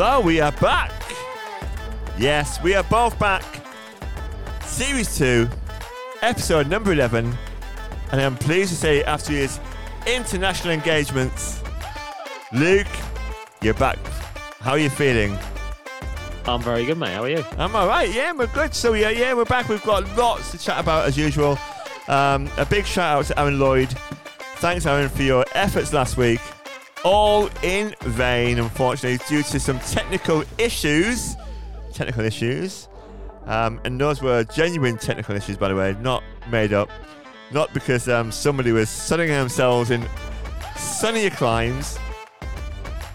So we are back. Yes, we are both back. Series 2, episode number 11. And I'm pleased to say, after his international engagements, Luke, you're back. How are you feeling? I'm very good, mate. How are you? I'm all right. Yeah, we're good. So yeah, yeah, we're back. We've got lots to chat about as usual. Um, a big shout out to Aaron Lloyd. Thanks, Aaron, for your efforts last week. All in vain, unfortunately, due to some technical issues. Technical issues. Um, and those were genuine technical issues, by the way, not made up. Not because um, somebody was sunning themselves in sunnier climes.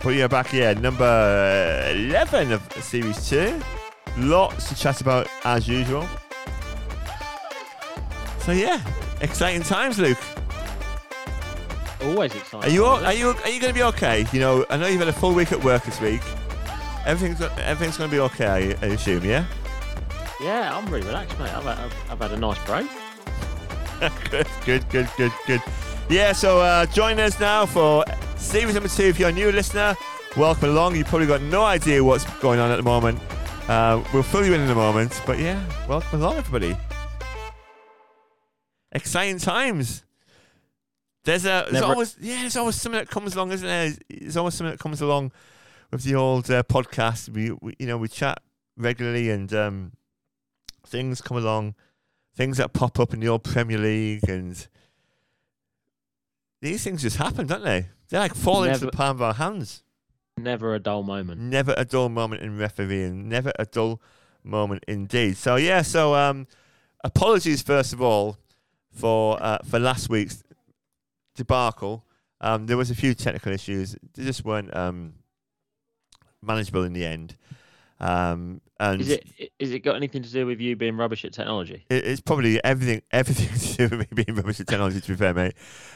But yeah, back here, number 11 of Series 2. Lots to chat about as usual. So yeah, exciting times, Luke. Always excited. Are you all, are you are you going to be okay? You know, I know you've had a full week at work this week. Everything's everything's going to be okay. I, I assume, yeah. Yeah, I'm really relaxed, mate. I've had, I've, I've had a nice break. good, good, good, good, good. Yeah, so uh, join us now for series number two. If you're a new listener, welcome along. You've probably got no idea what's going on at the moment. Uh, we'll fill you in in a moment, but yeah, welcome along, everybody. Exciting times. There's a there's Never- always yeah, there's always something that comes along, isn't there? There's always something that comes along with the old uh, podcast. We, we you know we chat regularly, and um, things come along, things that pop up in the old Premier League, and these things just happen, don't they? They like fall into the palm of our hands. Never a dull moment. Never a dull moment in refereeing. Never a dull moment indeed. So yeah, so um, apologies first of all for uh, for last week's debacle. Um, there was a few technical issues. They just weren't um, manageable in the end. Um, and Is it is it got anything to do with you being rubbish at technology? it- it's probably everything everything to do with me being rubbish at technology, to be fair, mate.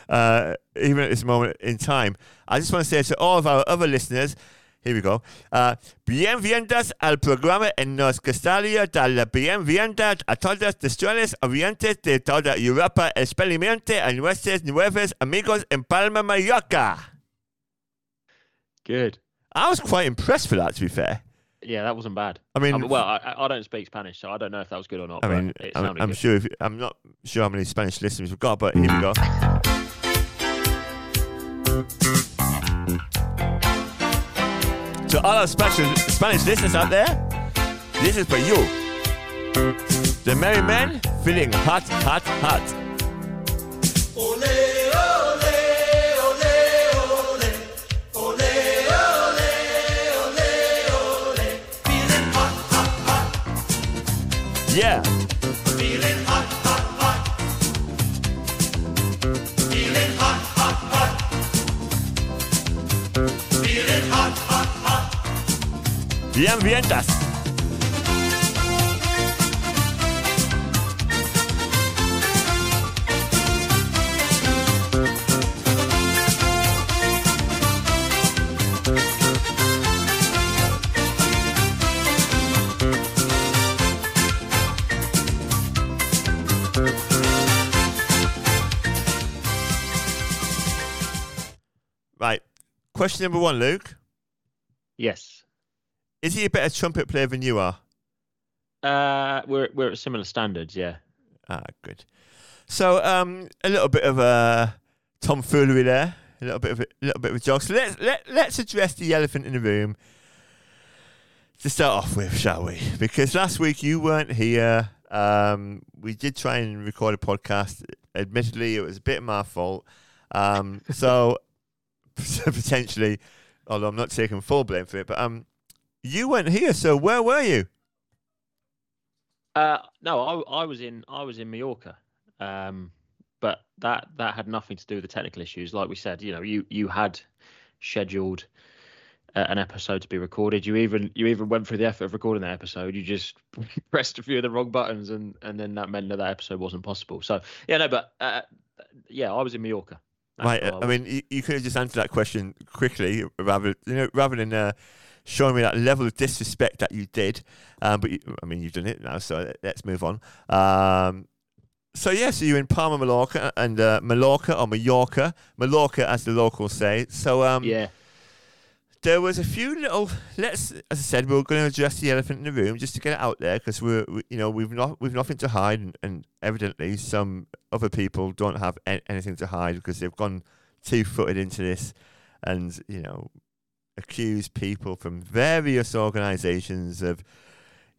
Uh, even at this moment in time, I just want to say to all of our other listeners, here we go. Uh, Bienvenidos al programa en nos gustaría dar la bienvenida a todos los oyentes de toda Europa, especialmente a nuestros nuevos amigos en Palma, Mallorca. Good. I was quite impressed for that, to be fair. Yeah, that wasn't bad. I mean, mean, well, I, I don't speak Spanish, so I don't know if that was good or not. I but mean, it I'm, I'm sure. If, I'm not sure how many Spanish listeners we've got, but here we go. To all our special Spanish listeners out there, this is for you. The merry men feeling hot, hot, hot. Ole, ole, ole, ole. Ole, ole, ole, ole. Feeling hot, hot, hot. Yeah. Bien, vientas. Right. Question number one, Luke. Yes. Is he a better trumpet player than you are? Uh, we're we're at similar standards. Yeah. Ah, good. So, um, a little bit of a tomfoolery there, a little bit of a, little bit of a joke. So let's let let's address the elephant in the room to start off with, shall we? Because last week you weren't here. Um, we did try and record a podcast. Admittedly, it was a bit of my fault. Um, so potentially, although I'm not taking full blame for it, but um, you weren't here. So where were you? Uh, no, I I was in I was in Mallorca. Um, but that that had nothing to do with the technical issues. Like we said, you know, you you had scheduled uh, an episode to be recorded. You even you even went through the effort of recording that episode. You just pressed a few of the wrong buttons, and and then that meant that that episode wasn't possible. So yeah, no, but uh, yeah, I was in Mallorca. That's Right. where I mean, you, you could have just answered that question quickly, rather you know, rather than uh, showing me that level of disrespect that you did. Um, but you, I mean, you've done it now, so let's move on. Um, so yeah, so you're in Palma, Mallorca, and uh, Mallorca or Mallorca, Mallorca, as the locals say. So um, yeah, there was a few little. Let's, as I said, we are going to address the elephant in the room just to get it out there because we're, we, you know, we've not, we've nothing to hide, and, and evidently some other people don't have a- anything to hide because they've gone two-footed into this, and you know, accuse people from various organisations of,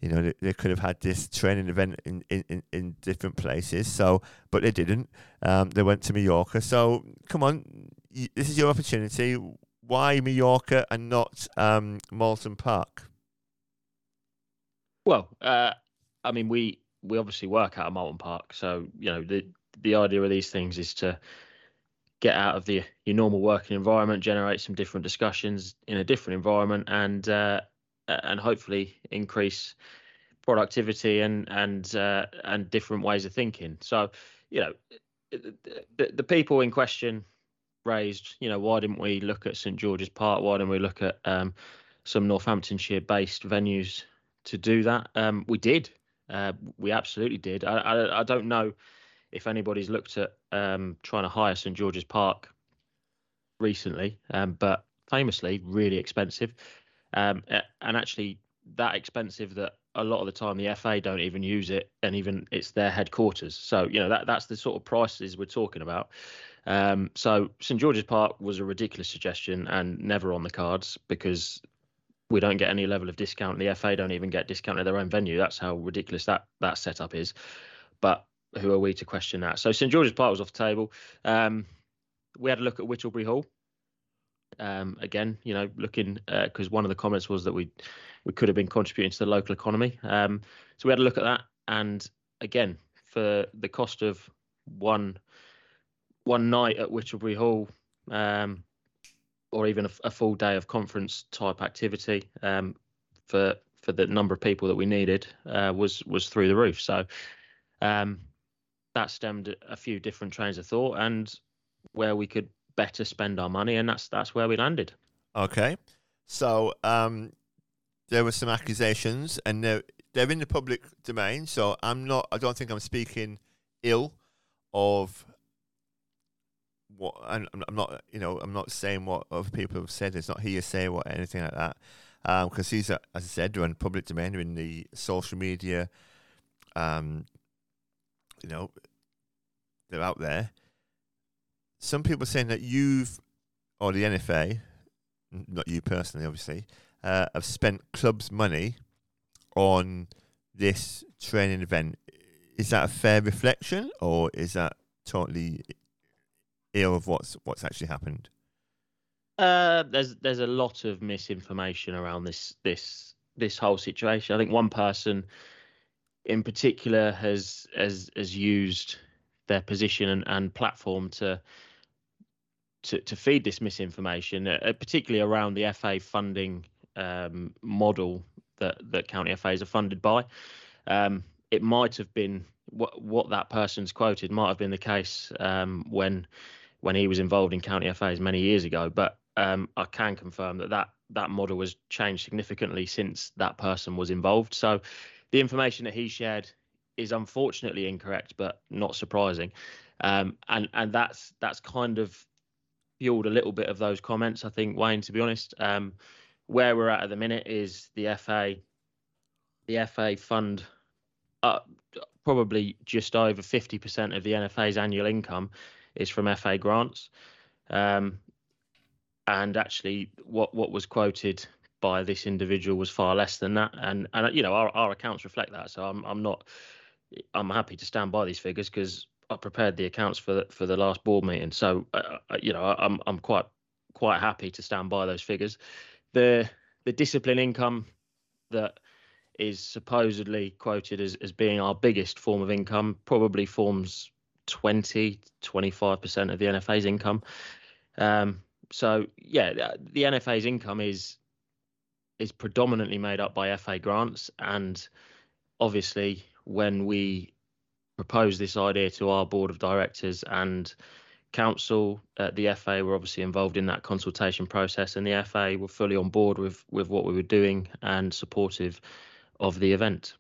you know, they, they, could have had this training event in, in, in, different places. So, but they didn't. Um, they went to Mallorca. So, come on, this is your opportunity why Mallorca and not um, Moulton Park? Well, uh, I mean, we we obviously work out of Moulton Park, so you know the the idea of these things is to get out of the your normal working environment, generate some different discussions in a different environment, and uh, and hopefully increase productivity and and uh, and different ways of thinking. So, you know, the, the people in question raised, you know, why didn't we look at St George's Park? Why didn't we look at um, some Northamptonshire-based venues to do that? Um, we did. Uh, we absolutely did. I, I, I, don't know if anybody's looked at um, trying to hire St George's Park recently, um, but famously really expensive, um, and actually that expensive that a lot of the time the FA don't even use it, and even it's their headquarters. So you know that that's the sort of prices we're talking about. Um, so St George's Park was a ridiculous suggestion and never on the cards because we don't get any level of discount. The FA don't even get discount at their own venue. That's how ridiculous that that setup is. But who are we to question that? So St George's Park was off the table. Um, we had a look at Whittlebury Hall. Um, again, you know, looking because uh, one of the comments was that we we could have been contributing to the local economy. Um, so we had a look at that, and again, for the cost of one one night at Whittlebury Hall, um, or even a, a, full day of conference type activity um, for for the number of people that we needed uh, was was through the roof. So um, that stemmed a few different trains of thought and where we could better spend our money, and that's that's where we landed. Okay, so um, there were some accusations, and they're they're in the public domain. So I'm not. I don't think I'm speaking ill of what I'm, I'm not, you know, I'm not saying what other people have said. It's not hearsay or anything like that. Because um, these are, as I said, they're in public domain, they're in the social media. Um, you know, they're out there. Some people are saying that you've, or the NFA, not you personally, obviously, uh, have spent clubs' money on this training event. Is that a fair reflection, or is that totally ill of what's what's actually happened? Uh, there's there's a lot of misinformation around this this this whole situation. I think one person in particular has has has used their position and, and platform to to to feed this misinformation, uh, particularly around the FA funding um, model that that county FAs are funded by. Um, it might have been what what that person's quoted might have been the case um, when when he was involved in county FAs many years ago. But um, I can confirm that, that that model has changed significantly since that person was involved. So the information that he shared is unfortunately incorrect, but not surprising. Um, and and that's that's kind of fueled a little bit of those comments. I think Wayne, to be honest, um, where we're at at the minute is the FA, the FA fund, uh, probably just over 50% of the NFA's annual income is from FA grants. Um, and actually, what what was quoted by this individual was far less than that. And and you know our, our accounts reflect that. So I'm I'm not I'm happy to stand by these figures because I prepared the accounts for the, for the last board meeting. So uh, uh you know I'm I'm quite quite happy to stand by those figures. The the discipline income that is supposedly quoted as, as being our biggest form of income probably forms 20, 25% of the NFA's income. Um, so yeah, the NFA's income is is predominantly made up by FA grants, and obviously when we proposed this idea to our board of directors and council, uh, the FA were obviously involved in that consultation process, and the FA were fully on board with with what we were doing and supportive of the event.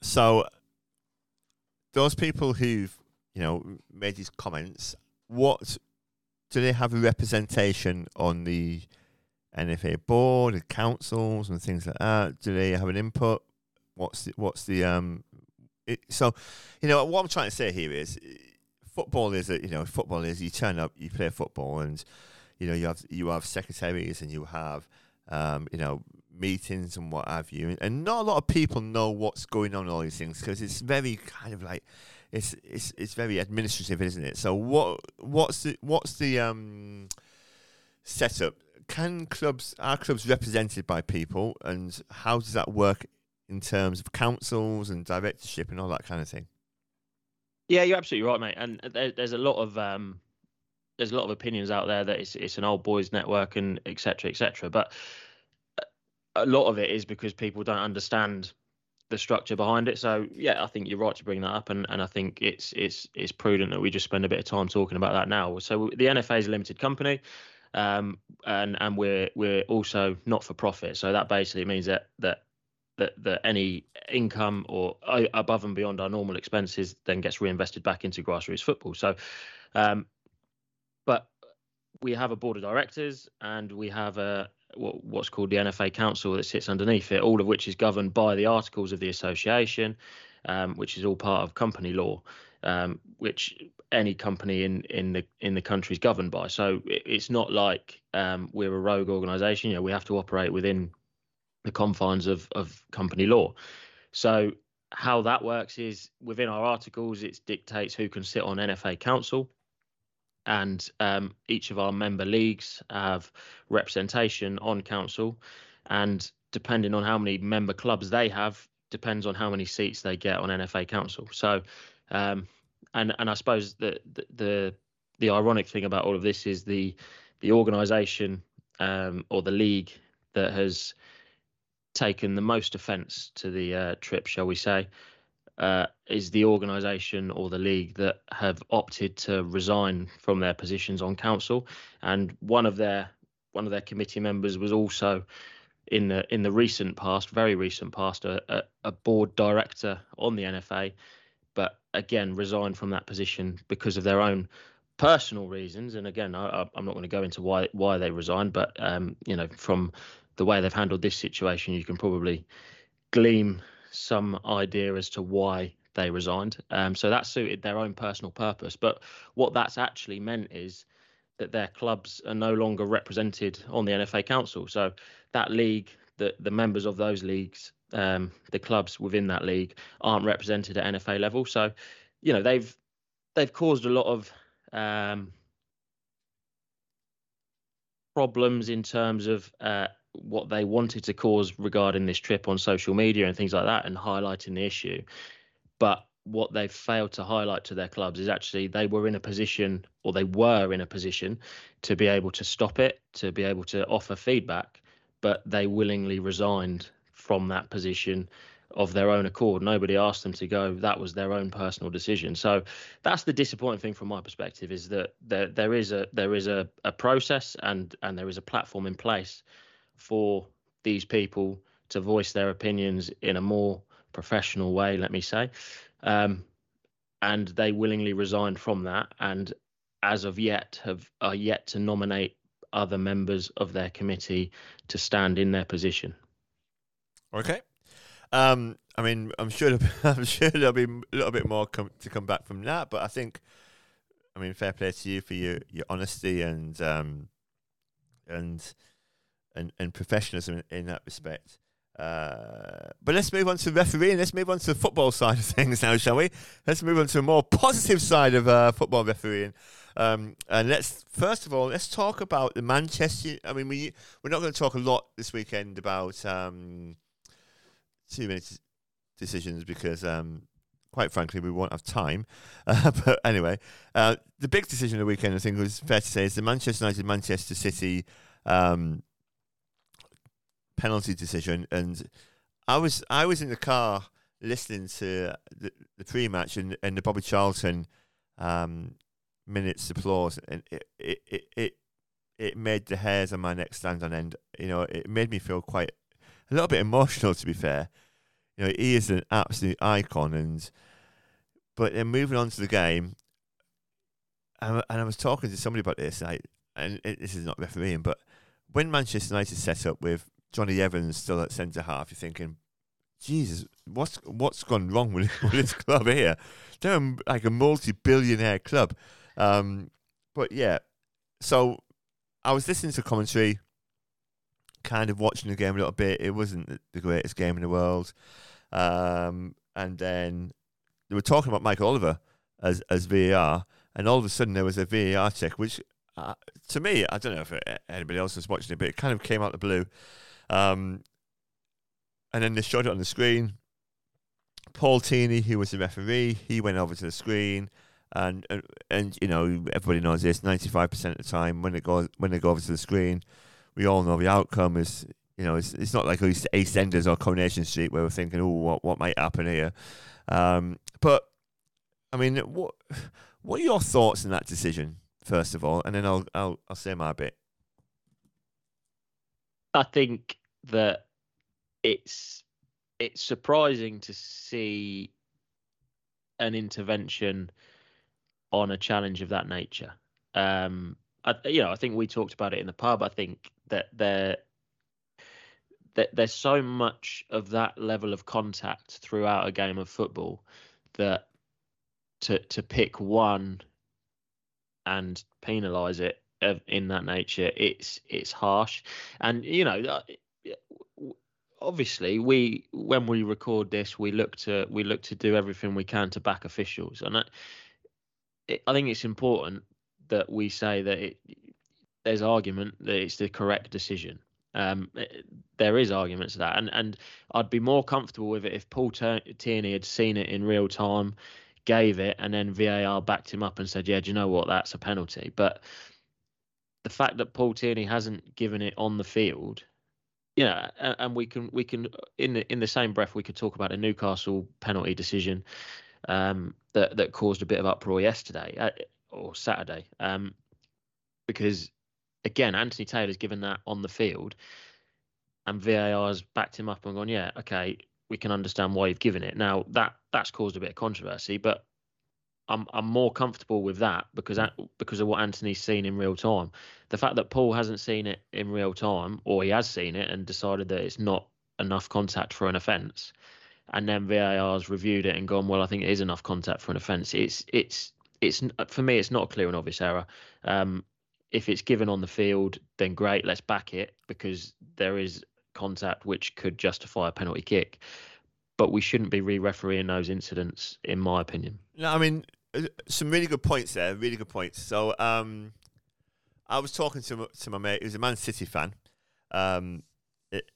So those people who've you know made these comments, what do they have a representation on the NFA board, the councils, and things like that? Do they have an input? What's the, what's the um? It, so, you know, what I'm trying to say here is, football is a you know football is you turn up, you play football, and you know you have you have secretaries and you have um, you know meetings and what have you, and not a lot of people know what's going on all these things because it's very kind of like it's it's it's very administrative, isn't it? So what what's the what's the um setup? Can clubs are clubs represented by people, and how does that work in terms of councils and directorship and all that kind of thing? Yeah, you're absolutely right, mate. And there, there's a lot of um, there's a lot of opinions out there that it's it's an old boys network and etc. etc. But a lot of it is because people don't understand the structure behind it. So yeah, I think you're right to bring that up, and, and I think it's it's it's prudent that we just spend a bit of time talking about that now. So the NFA is a limited company, um, and and we're we're also not for profit. So that basically means that that that that any income or above and beyond our normal expenses then gets reinvested back into grassroots football. So, um, but we have a board of directors and we have a what, what's called the NFA Council that sits underneath it, all of which is governed by the articles of the association, um, which is all part of company law, um, which any company in in the in the country is governed by. So it's not like um, we're a rogue organisation. You know, we have to operate within the confines of of company law. So how that works is within our articles, it dictates who can sit on NFA Council and um, each of our member leagues have representation on council and depending on how many member clubs they have depends on how many seats they get on NFA council so um, and and I suppose the, the, the the ironic thing about all of this is the the organization um, or the league that has taken the most offense to the uh, trip shall we say uh, is the organisation or the league that have opted to resign from their positions on council, and one of their one of their committee members was also in the in the recent past, very recent past, a, a board director on the NFA, again resigned from that position because of their own personal reasons. And again, I, am not going to go into why why they resigned, but um, you know, from the way they've handled this situation, you can probably glean some idea as to why they resigned. Um, so that suited their own personal purpose. But what that's actually meant is that their clubs are no longer represented on the NFA Council. So that league, the the members of those leagues, um, the clubs within that league aren't represented at NFA level. So, you know, they've they've caused a lot of um, problems in terms of uh, what they wanted to cause regarding this trip on social media and things like that and highlighting the issue. But what they've failed to highlight to their clubs is actually they were in a position or they were in a position to be able to stop it, to be able to offer feedback, but they willingly resigned from that position of their own accord. Nobody asked them to go. That was their own personal decision. So that's the disappointing thing from my perspective is that there there is a there is a, a process and and there is a platform in place for these people to voice their opinions in a more professional way, let me say. Um, and they willingly resigned from that, and as of yet have are yet to nominate other members of their committee to stand in their position. Okay. Um, I mean, I'm sure I'm sure there'll be a little bit more com- to come back from that, but I think, I mean, fair play to you for your your honesty and um, and and, and professionalism in, in that respect. Uh, but let's move on to refereeing. Let's move on to the football side of things now, shall we? Let's move on to a more positive side of uh, football refereeing. Um, and let's first of all let's talk about the Manchester. I mean, we we're not going to talk a lot this weekend about um, two minutes decisions because, um, quite frankly, we won't have time. Uh, but anyway, uh, the big decision of the weekend, I think, was fair to say, is the Manchester United Manchester City um, penalty decision, and I was I was in the car listening to the, the pre-match and, and the Bobby Charlton um, minutes applause, and it, it it, it it made the hairs on my neck stand on end. You know, it made me feel quite a little bit emotional. To be fair, you know, he is an absolute icon, and but then moving on to the game, and I was talking to somebody about this, I, and it, this is not refereeing, but when Manchester United set up with Jonny Evans still at centre half, you're thinking, Jesus, what's what's gone wrong with, with this club here? They're like a multi-billionaire club. Um, but yeah, so I was listening to commentary, kind of watching the game a little bit. It wasn't the greatest game in the world. Um, and then they were talking about Michael Oliver as as VAR, and all of a sudden there was a VAR check, which uh, to me, I don't know if anybody else was watching it, but it kind of came out of the blue. Um, and then they showed it on the screen. Paul Tierney, who was the referee, he went over to the screen, and and, and you know everybody knows this. Ninety five percent of the time, when it goes when they go over to the screen, we all know the outcome is. You know, it's it's not like EastEnders or Coronation Street where we're thinking, oh, what what might happen here. Um, but I mean, what what are your thoughts on that decision first of all, and then I'll I'll I'll say my bit. I think that it's it's surprising to see an intervention on a challenge of that nature. Um, I, you know, I think we talked about it in the pub. I think that there that there's so much of that level of contact throughout a game of football that to to pick one and penalise it in that nature, it's it's harsh. And you know, uh, obviously, we when we record this, we look to we look to do everything we can to back officials, and I, I think it's important that we say that it, there's argument that it's the correct decision. Um, it, there is arguments to that, and and I'd be more comfortable with it if Paul Tierney had seen it in real time gave it, and then VAR backed him up and said, "Yeah, do you know what? That's a penalty." But the fact that Paul Tierney hasn't given it on the field, you know, and, and we can we can in the in the same breath we could talk about a Newcastle penalty decision um, that that caused a bit of uproar yesterday uh, or Saturday, um, because again Anthony Taylor's given that on the field, and VAR has backed him up and gone, yeah, okay, we can understand why you've given it. Now that that's caused a bit of controversy, but I'm I'm more comfortable with that because that, because of what Anthony's seen in real time. The fact that Paul hasn't seen it in real time, or he has seen it and decided that it's not enough contact for an offence, and then VAR's reviewed it and gone, well, I think it is enough contact for an offence. It's it's it's for me, it's not a clear and obvious error. Um, if it's given on the field, then great, let's back it because there is contact which could justify a penalty kick. But we shouldn't be re-refereeing those incidents, in my opinion. No, I mean uh, some really good points there. Really good points. So um, I was talking to to my mate, who's a Man City fan, um, it,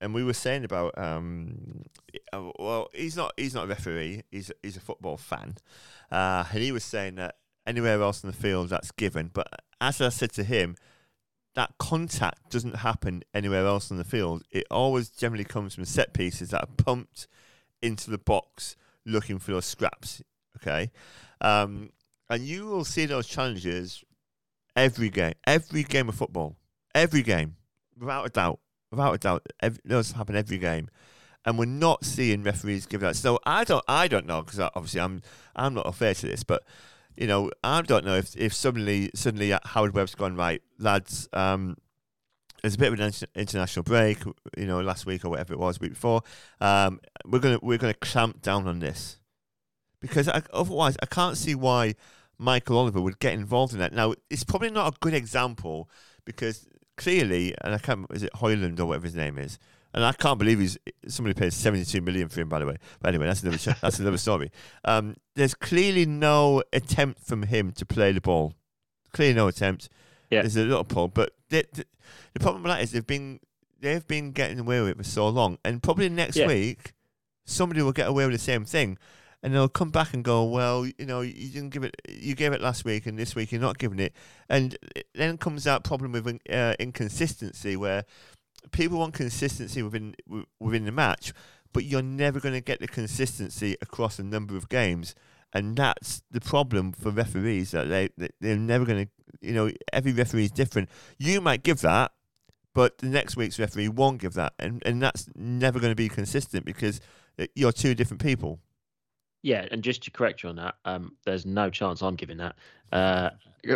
and we were saying about um, uh, well, he's not he's not a referee. He's he's a football fan, uh, and he was saying that anywhere else in the field that's given. But as I said to him, that contact doesn't happen anywhere else in the field. It always generally comes from set pieces that are pumped into the box looking for those scraps. Okay, um, and you will see those challenges every game, every game of football, every game, without a doubt, without a doubt. Every, those happen every game, and we're not seeing referees give that. So I don't, I don't know because obviously I'm, I'm not affair to this, but you know, I don't know if, if suddenly suddenly Howard Webb's gone right, lads. Um, there's a bit of an international break, you know, last week or whatever it was, week before. Um, we're gonna we're gonna clamp down on this because I, otherwise I can't see why Michael Oliver would get involved in that. Now it's probably not a good example because clearly, and I can't is it Højlund or whatever his name is, and I can't believe he's somebody paid seventy two million for him. By the way, but anyway, that's another that's another story. Um, there's clearly no attempt from him to play the ball. Clearly, no attempt. Yeah. There's a little pull, but the, the, the problem with that is they've been they've been getting away with it for so long, and probably next yeah. week somebody will get away with the same thing, and they'll come back and go, well, you know, you didn't give it, you gave it last week, and this week you're not giving it, and then comes that problem with uh, inconsistency where people want consistency within within the match, but you're never going to get the consistency across a number of games, and that's the problem for referees that they they're never going to. You know, every referee is different. You might give that, but the next week's referee won't give that, and and that's never going to be consistent because uh, you're two different people. Yeah, and just to correct you on that, um, there's no chance I'm giving that. Uh,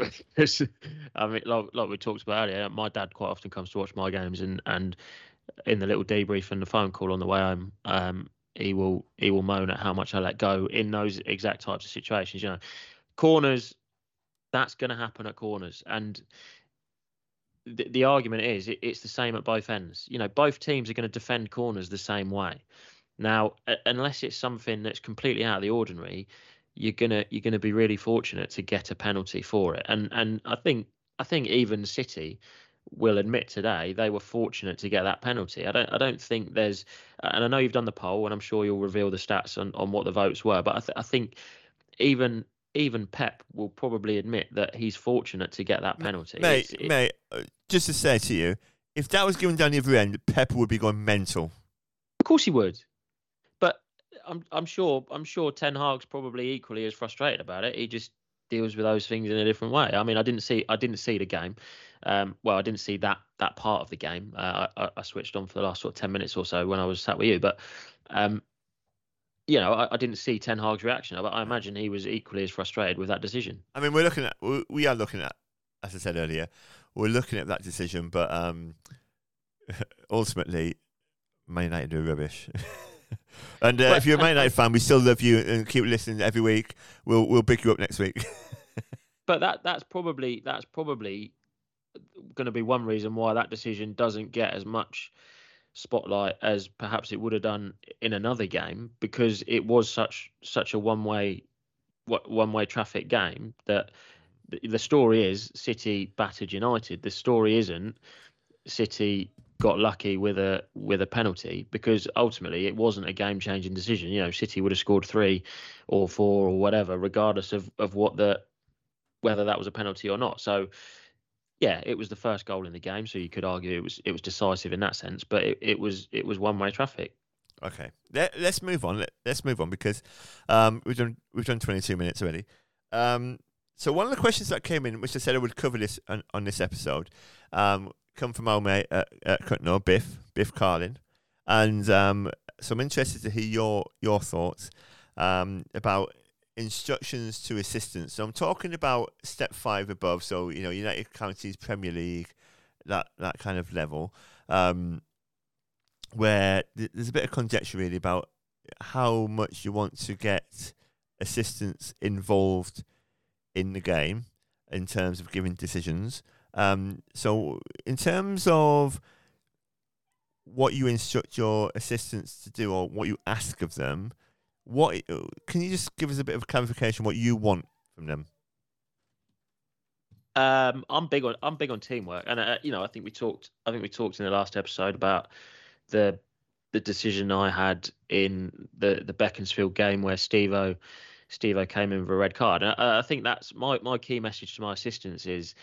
I mean, like, like we talked about earlier, my dad quite often comes to watch my games, and and in the little debrief and the phone call on the way home, um, he will he will moan at how much I let go in those exact types of situations. You know, corners, that's going to happen at corners, and the, the argument is it, it's the same at both ends. You know, both teams are going to defend corners the same way. Now, unless it's something that's completely out of the ordinary, you're gonna you're gonna be really fortunate to get a penalty for it. And and I think I think even City will admit today they were fortunate to get that penalty. I don't I don't think there's and I know you've done the poll and I'm sure you'll reveal the stats on, on what the votes were, but I, th- I think even even Pep will probably admit that he's fortunate to get that penalty. Mate, it, mate, uh, just to say to you, if that was given down the other end, Pep would be going mental. Of course he would. I'm I'm sure I'm sure Ten Hag's probably equally as frustrated about it. He just deals with those things in a different way. I mean, I didn't see I didn't see the game. Um, well, I didn't see that that part of the game. Uh, I, I, switched on for the last sort of ten minutes or so when I was sat with you, but um, you know, I, I, didn't see Ten Hag's reaction, but I imagine he was equally as frustrated with that decision. I mean, we're looking at we are looking at, as I said earlier, we're looking at that decision, but um, ultimately, Man United are rubbish. and uh, if you're a Man United fan, we still love you and keep listening every week. We'll we'll pick you up next week. but that that's probably that's probably going to be one reason why that decision doesn't get as much spotlight as perhaps it would have done in another game because it was such such a one way one way traffic game that the story is City battered United. The story isn't City got lucky with a with a penalty because ultimately it wasn't a game changing decision. You know, City would have scored three or four or whatever, regardless of of what the whether that was a penalty or not. So yeah, it was the first goal in the game, so you could argue it was it was decisive in that sense, but it, it was it was one way traffic. Okay, Let, us move on. Let, us move on because um, we've done we've done 22 minutes already. Um, so one of the questions that came in, which I said I would cover this on, on this episode, um, come from our mate at, at Biff Biff Carlin, and um, so I'm interested to hear your your thoughts um, about instructions to assistants. So I'm talking about step five above. So you know, United Counties Premier League, that that kind of level, um, where th- there's a bit of conjecture really about how much you want to get assistants involved in the game in terms of giving decisions. Um, so in terms of what you instruct your assistants to do or what you ask of them, what can you just give us a bit of clarification what you want from them? Um, I'm big on I'm big on teamwork, and uh, you know I think we talked I think we talked in the last episode about the the decision I had in the the Beaconsfield game where Stevo Stevo came in with a red card. And I, I think that's my my key message to my assistants is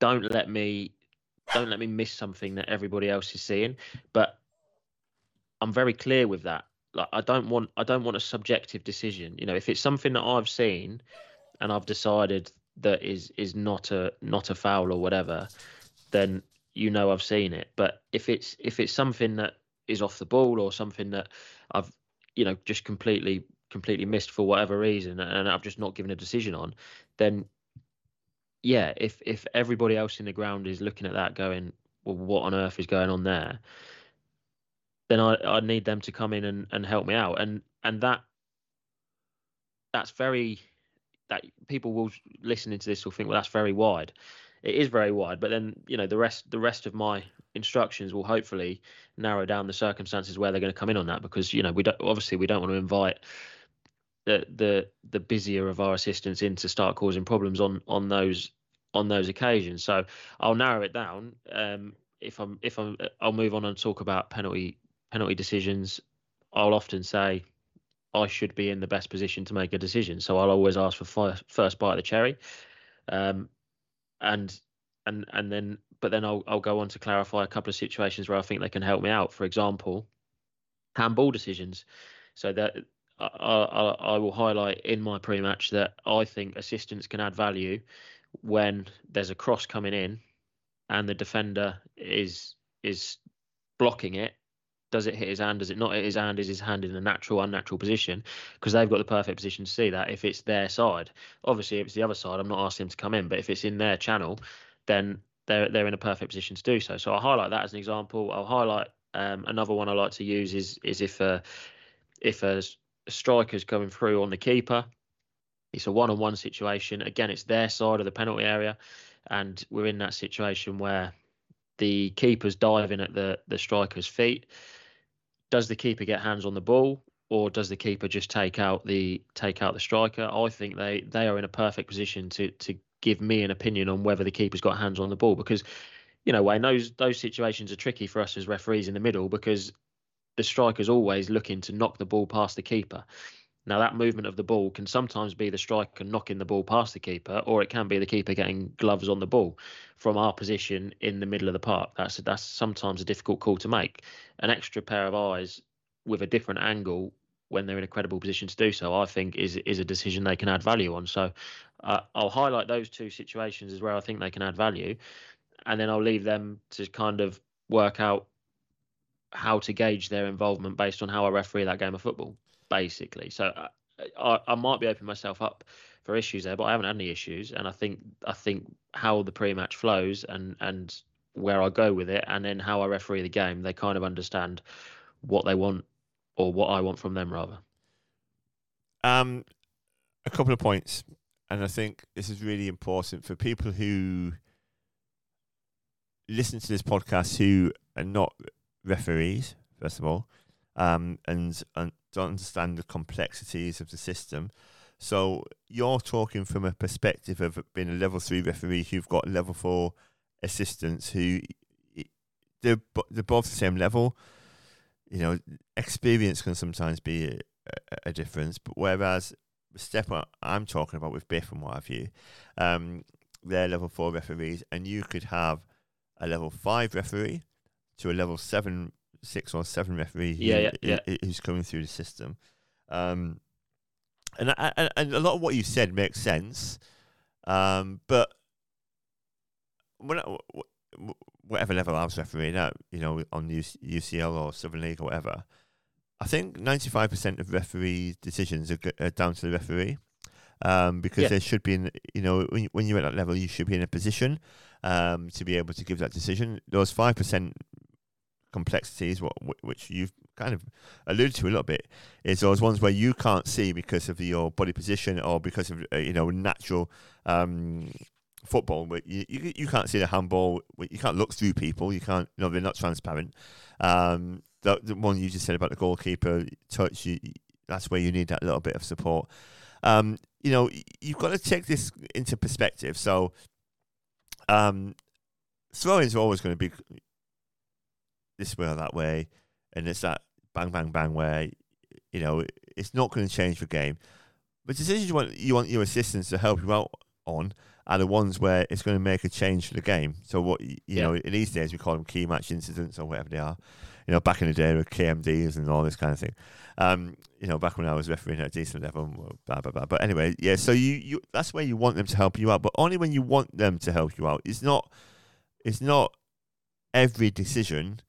don't let me don't let me miss something that everybody else is seeing. But I'm very clear with that like I don't want I don't want a subjective decision. You know, if it's something that I've seen and I've decided that is is not a not a foul or whatever, then you know I've seen it. But if it's if it's something that is off the ball or something that I've you know just completely completely missed for whatever reason and I've just not given a decision on, then yeah, if if everybody else in the ground is looking at that going, well, what on earth is going on there? then I, I need them to come in and, and help me out. And and that that's very that people will listening to this will think, well, that's very wide. It is very wide, but then you know the rest the rest of my instructions will hopefully narrow down the circumstances where they're going to come in on that because you know we don't obviously we don't want to invite the the the busier of our assistants in to start causing problems on on those on those occasions. So I'll narrow it down. Um, if I'm if I'm I'll move on and talk about penalty penalty decisions, I'll often say I should be in the best position to make a decision. So I'll always ask for first bite of the cherry, um, and and and then but then I'll I'll go on to clarify a couple of situations where I think they can help me out. For example, handball decisions. So that I, I, I will highlight in my pre-match that I think assistants can add value when there's a cross coming in and the defender is is blocking it does it hit his hand? Does it not hit his hand? Is his hand in a natural, unnatural position? Because they've got the perfect position to see that if it's their side. Obviously, if it's the other side, I'm not asking him to come in, but if it's in their channel, then they're they're in a perfect position to do so. So I'll highlight that as an example. I'll highlight um, another one I like to use is is if a if a striker's coming through on the keeper, it's a one-on-one situation. Again, it's their side of the penalty area, and we're in that situation where the keeper's diving at the the striker's feet does the keeper get hands on the ball or does the keeper just take out the take out the striker? I think they they are in a perfect position to to give me an opinion on whether the keeper's got hands on the ball because you know Wayne those those situations are tricky for us as referees in the middle because the striker's always looking to knock the ball past the keeper. Now that movement of the ball can sometimes be the striker knocking the ball past the keeper, or it can be the keeper getting gloves on the ball from our position in the middle of the park. That's that's sometimes a difficult call to make. An extra pair of eyes with a different angle when they're in a credible position to do so, I think is is a decision they can add value on. So uh, I'll highlight those two situations as where I think they can add value, and then I'll leave them to kind of work out how to gauge their involvement based on how I referee that game of football basically. So uh, I, I might be opening myself up for issues there, but I haven't had any issues, and I think I think how the pre-match flows and and where I go with it, and then how I referee the game, they kind of understand what they want or what I want from them rather. Um, a couple of points, and I think this is really important for people who listen to this podcast who are not referees. First of all, um, and, and don't understand the complexities of the system. So you're talking from a perspective of being a level three referee who've got level four assistants who they're, they're both the same level. You know, experience can sometimes be a, a, difference, but whereas the step I'm talking about with Biff and what have you, um, they're level four referees, and you could have a level five referee to a level seven six or seven referee who, yeah, yeah, yeah. who's coming through the system. Um, and, and and a lot of what you said makes sense, um, but when whatever level I was refereeing at, you know, on UCL or Southern League or whatever, I think ninety five percent of referee decisions are, are, down to the referee. Um, because yeah. there should be, in, you know, when, when you're at that level, you should be in a position um, to be able to give that decision. Those five percent complexities, what which you've kind of alluded to a little bit, is those ones where you can't see because of your body position or because of uh, you know natural um, football. But you, you, you can't see the handball. You can't look through people. You can't. You know they're not transparent. Um, the, the one you just said about the goalkeeper touch, you, that's where you need that little bit of support. Um, you know, you've got to take this into perspective. So, um, throw-ins are always going to be this way or that way, and it's that bang bang bang where you know it's not going to change the game. But decisions you want you want your assistants to help you out on are the ones where it's going to make a change for the game. So what you yeah. know in these days we call them key match incidents or whatever they are. You know, back in the day with KMDs and all this kind of thing. Um, you know, back when I was refereeing at a decent level, blah blah blah. But anyway, yeah. So you, you that's where you want them to help you out, but only when you want them to help you out. It's not. It's not every decision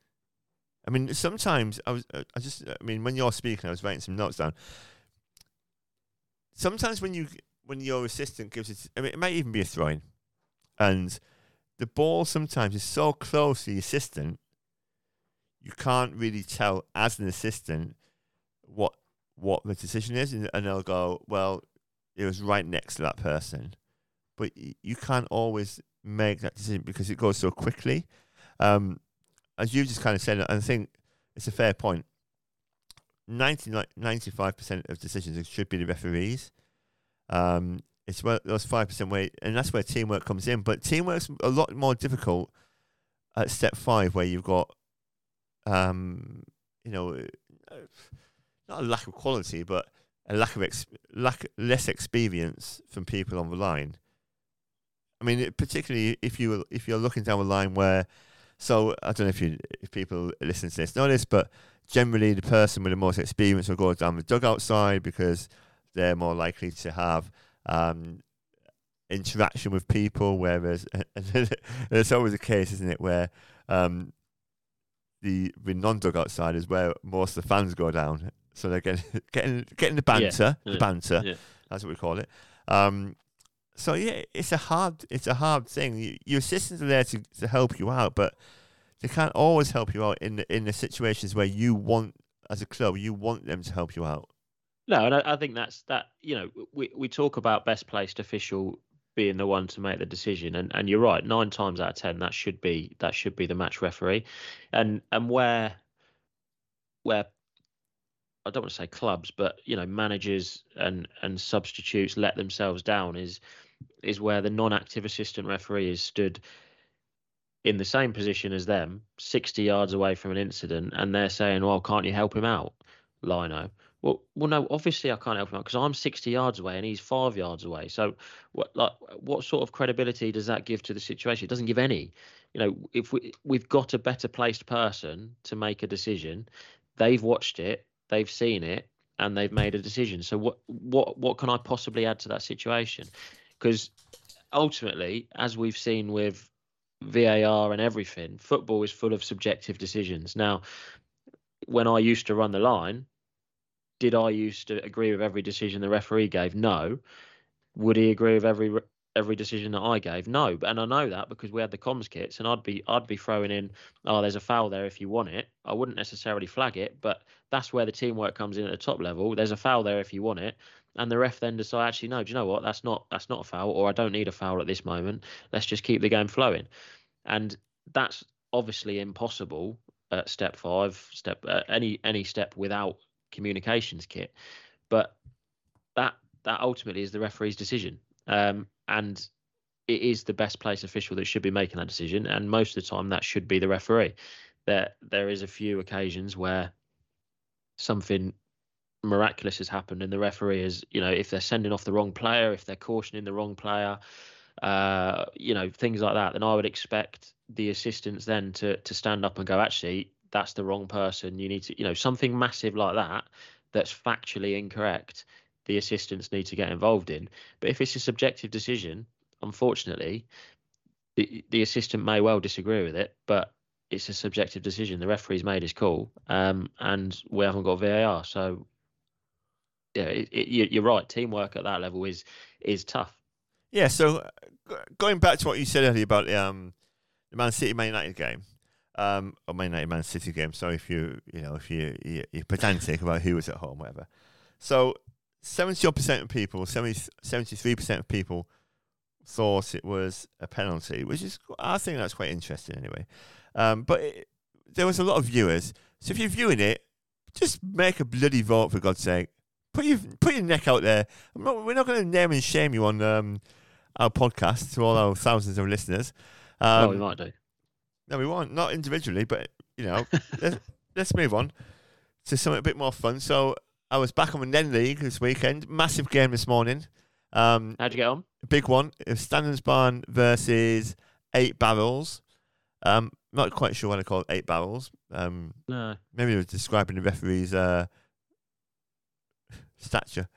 I mean, sometimes I was, uh, I just, I mean, when you're speaking, I was writing some notes down. Sometimes when you, when your assistant gives it, I mean, it might even be a throw-in, and the ball sometimes is so close to the assistant, you can't really tell as an assistant what what the decision is, and, and they'll go, well, it was right next to that person, but you can't always make that decision because it goes so quickly. Um, as you just kind of said, I think it's a fair point. 95% of decisions should be the referees. Um, it's where those 5% where, and that's where teamwork comes in. But teamwork's a lot more difficult at step five, where you've got, um, you know, not a lack of quality, but a lack of ex- lack less experience from people on the line. I mean, particularly if you if you're looking down the line where so I don't know if you if people listen to this know this, but generally the person with the most experience will go down the dugout side because they're more likely to have um, interaction with people. Whereas it's always a case, isn't it, where um, the the non dugout side is where most of the fans go down. So they're getting getting getting the banter, Yeah, the banter. yeah. That's what we call it. Um, so yeah, it's a hard it's a hard thing. You, your assistants are there to, to help you out, but they can't always help you out in the, in the situations where you want as a club you want them to help you out. No, and I, I think that's that. You know, we we talk about best placed official being the one to make the decision, and and you're right. Nine times out of ten, that should be that should be the match referee, and and where where I don't want to say clubs, but you know, managers and and substitutes let themselves down is is where the non-active assistant referee is stood in the same position as them, 60 yards away from an incident, and they're saying, "Well, can't you help him out, Lino?" Well, well, no. Obviously, I can't help him out because I'm 60 yards away and he's five yards away. So, what, like, what sort of credibility does that give to the situation? It doesn't give any. You know, if we we've got a better placed person to make a decision, they've watched it, they've seen it, and they've made a decision. So, what what what can I possibly add to that situation? Because ultimately, as we've seen with VAR and everything, football is full of subjective decisions. Now, when I used to run the line, did I used to agree with every decision the referee gave? No. Would he agree with every every decision that I gave? No. And I know that because we had the comms kits, and I'd be I'd be throwing in, oh, there's a foul there if you want it. I wouldn't necessarily flag it, but that's where the teamwork comes in at the top level. There's a foul there if you want it, and the ref then decide actually no, do you know what? That's not that's not a foul, or I don't need a foul at this moment. Let's just keep the game flowing, and that's obviously impossible at step five, step uh, any any step without communications kit. But that that ultimately is the referee's decision, um, and it is the best place official that should be making that decision. And most of the time, that should be the referee. There there is a few occasions where something miraculous has happened, and the referee is you know if they're sending off the wrong player, if they're cautioning the wrong player. Uh, you know things like that, then I would expect the assistants then to to stand up and go, actually, that's the wrong person. You need to, you know, something massive like that that's factually incorrect. The assistants need to get involved in. But if it's a subjective decision, unfortunately, the, the assistant may well disagree with it, but it's a subjective decision. The referee's made his call, um, and we haven't got VAR. So, yeah, it, it, you- you're right. Teamwork at that level is is tough. Yeah, so uh, going back to what you said earlier about um, the Man City Man United game, um, or Man United Man City game. Sorry if you you know if you- you're pedantic about who was at home, whatever. So seventy odd percent of people, 73 percent of people thought it was a penalty, which is I think that's quite interesting anyway. Um, but it, there was a lot of viewers, so if you're viewing it, just make a bloody vote for God's sake. Put your put your neck out there. I'm not, we're not going to name and shame you on um, our podcast to all our thousands of listeners. Um, well, we might do. no, we won't. Not individually, but you know, let's, let's move on to something a bit more fun. So I was back on the Nen League this weekend. Massive game this morning. Um, How'd you get on? big one. It was Standens Barn versus Eight Barrels. Um, not quite sure why they call it Eight Barrels. Um, No. maybe it was describing the referee's uh, stature.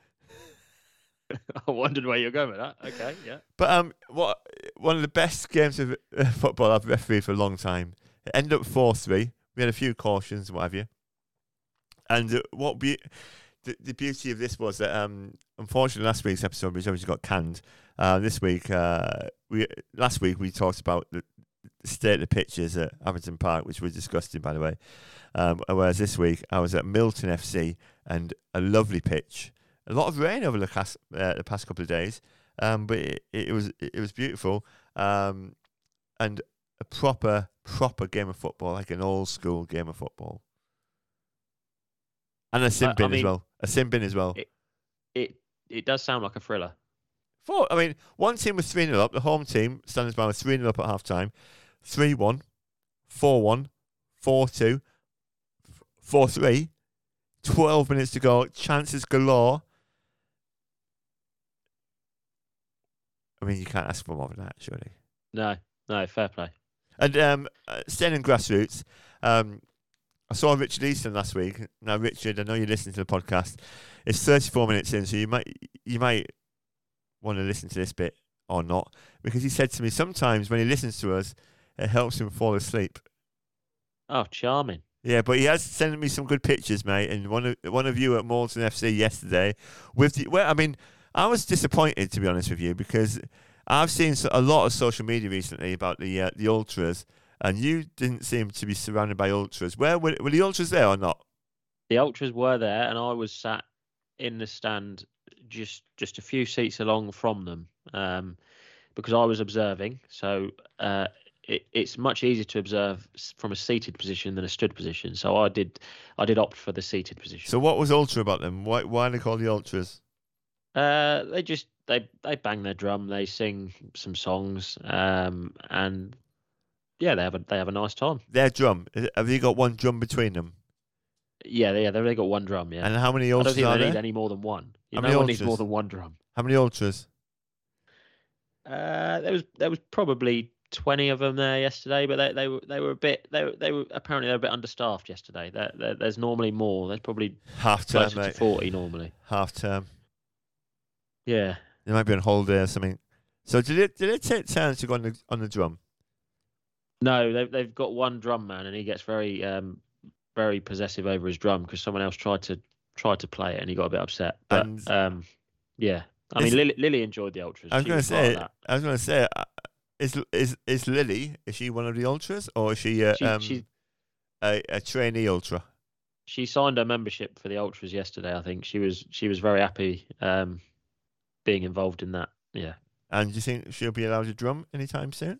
I wondered where you're going with that. Okay, yeah. But um, what one of the best games of uh, football I've refereed for a long time. It ended up four three. We had a few cautions, what have you. And uh, what be- the, the beauty of this was that um, unfortunately last week's episode which obviously got canned. Uh, this week, uh, we last week we talked about the, state of the pitches at Abington Park, which was disgusting, by the way. Um, whereas this week I was at Milton FC and a lovely pitch. A lot of rain over the past, uh, the past couple of days, um, but it, it was it was beautiful um, and a proper proper game of football, like an old school game of football, and a sim I bin as well. A sin bin as well. it- It it does sound like a thriller. Four. I mean, one team was 3 0 up. The home team, Standens Barn, was 3 0 up at half time. 3 1, 4 1, 4 2, 4 3. 12 minutes to go. Chances galore. I mean, you can't ask for more than that, surely. No, no, fair play. And um, uh, staying in grassroots, um, I saw Richard Easton last week. Now, Richard, I know you're listening to the podcast. It's 34 minutes in, so you might you might want to listen to this bit or not, because he said to me sometimes when he listens to us, it helps him fall asleep. Oh, charming. Yeah, but he has sent me some good pictures, mate. And one of one of you at Morton FC yesterday with the well, I mean, I was disappointed to be honest with you because I've seen a lot of social media recently about the uh, the ultras, and you didn't seem to be surrounded by ultras. Where were, were the ultras there or not? The ultras were there, and I was sat in the stand just just a few seats along from them um, because I was observing. So uh, it, it's much easier to observe from a seated position than a stood position. So I did I did opt for the seated position. So what was ultra about them? Why why are they called the ultras? Uh, they just they they bang their drum, they sing some songs, um, and yeah, they have a they have a nice time. Their drum have you got one drum between them? Yeah, yeah, they've only got one drum. Yeah. And how many ultras I don't think are they there? need any more than one. You How know, many one needs ultras? more than one drum. How many ultras? Uh, there was there was probably twenty of them there yesterday, but they they were they were a bit they were, they were apparently they were a bit understaffed yesterday. There, there, there's normally more. There's probably Half term, to forty normally. Half term. Yeah. They might be on holiday or something. So did it did it take turns to go on the on the drum? No, they've they've got one drum man, and he gets very um very possessive over his drum because someone else tried to tried to play it, and he got a bit upset. But And- um, yeah, I mean Lily, Lily enjoyed the ultras. I was going to was part of say, that. I was going to say, uh, is is is Lily? Is she one of the ultras, or is she, uh, She- um, she- a, a trainee ultra? she signed her membership for the ultras yesterday. I think she was she was very happy um being involved in that. Yeah. And do you think she'll be allowed to drum anytime soon?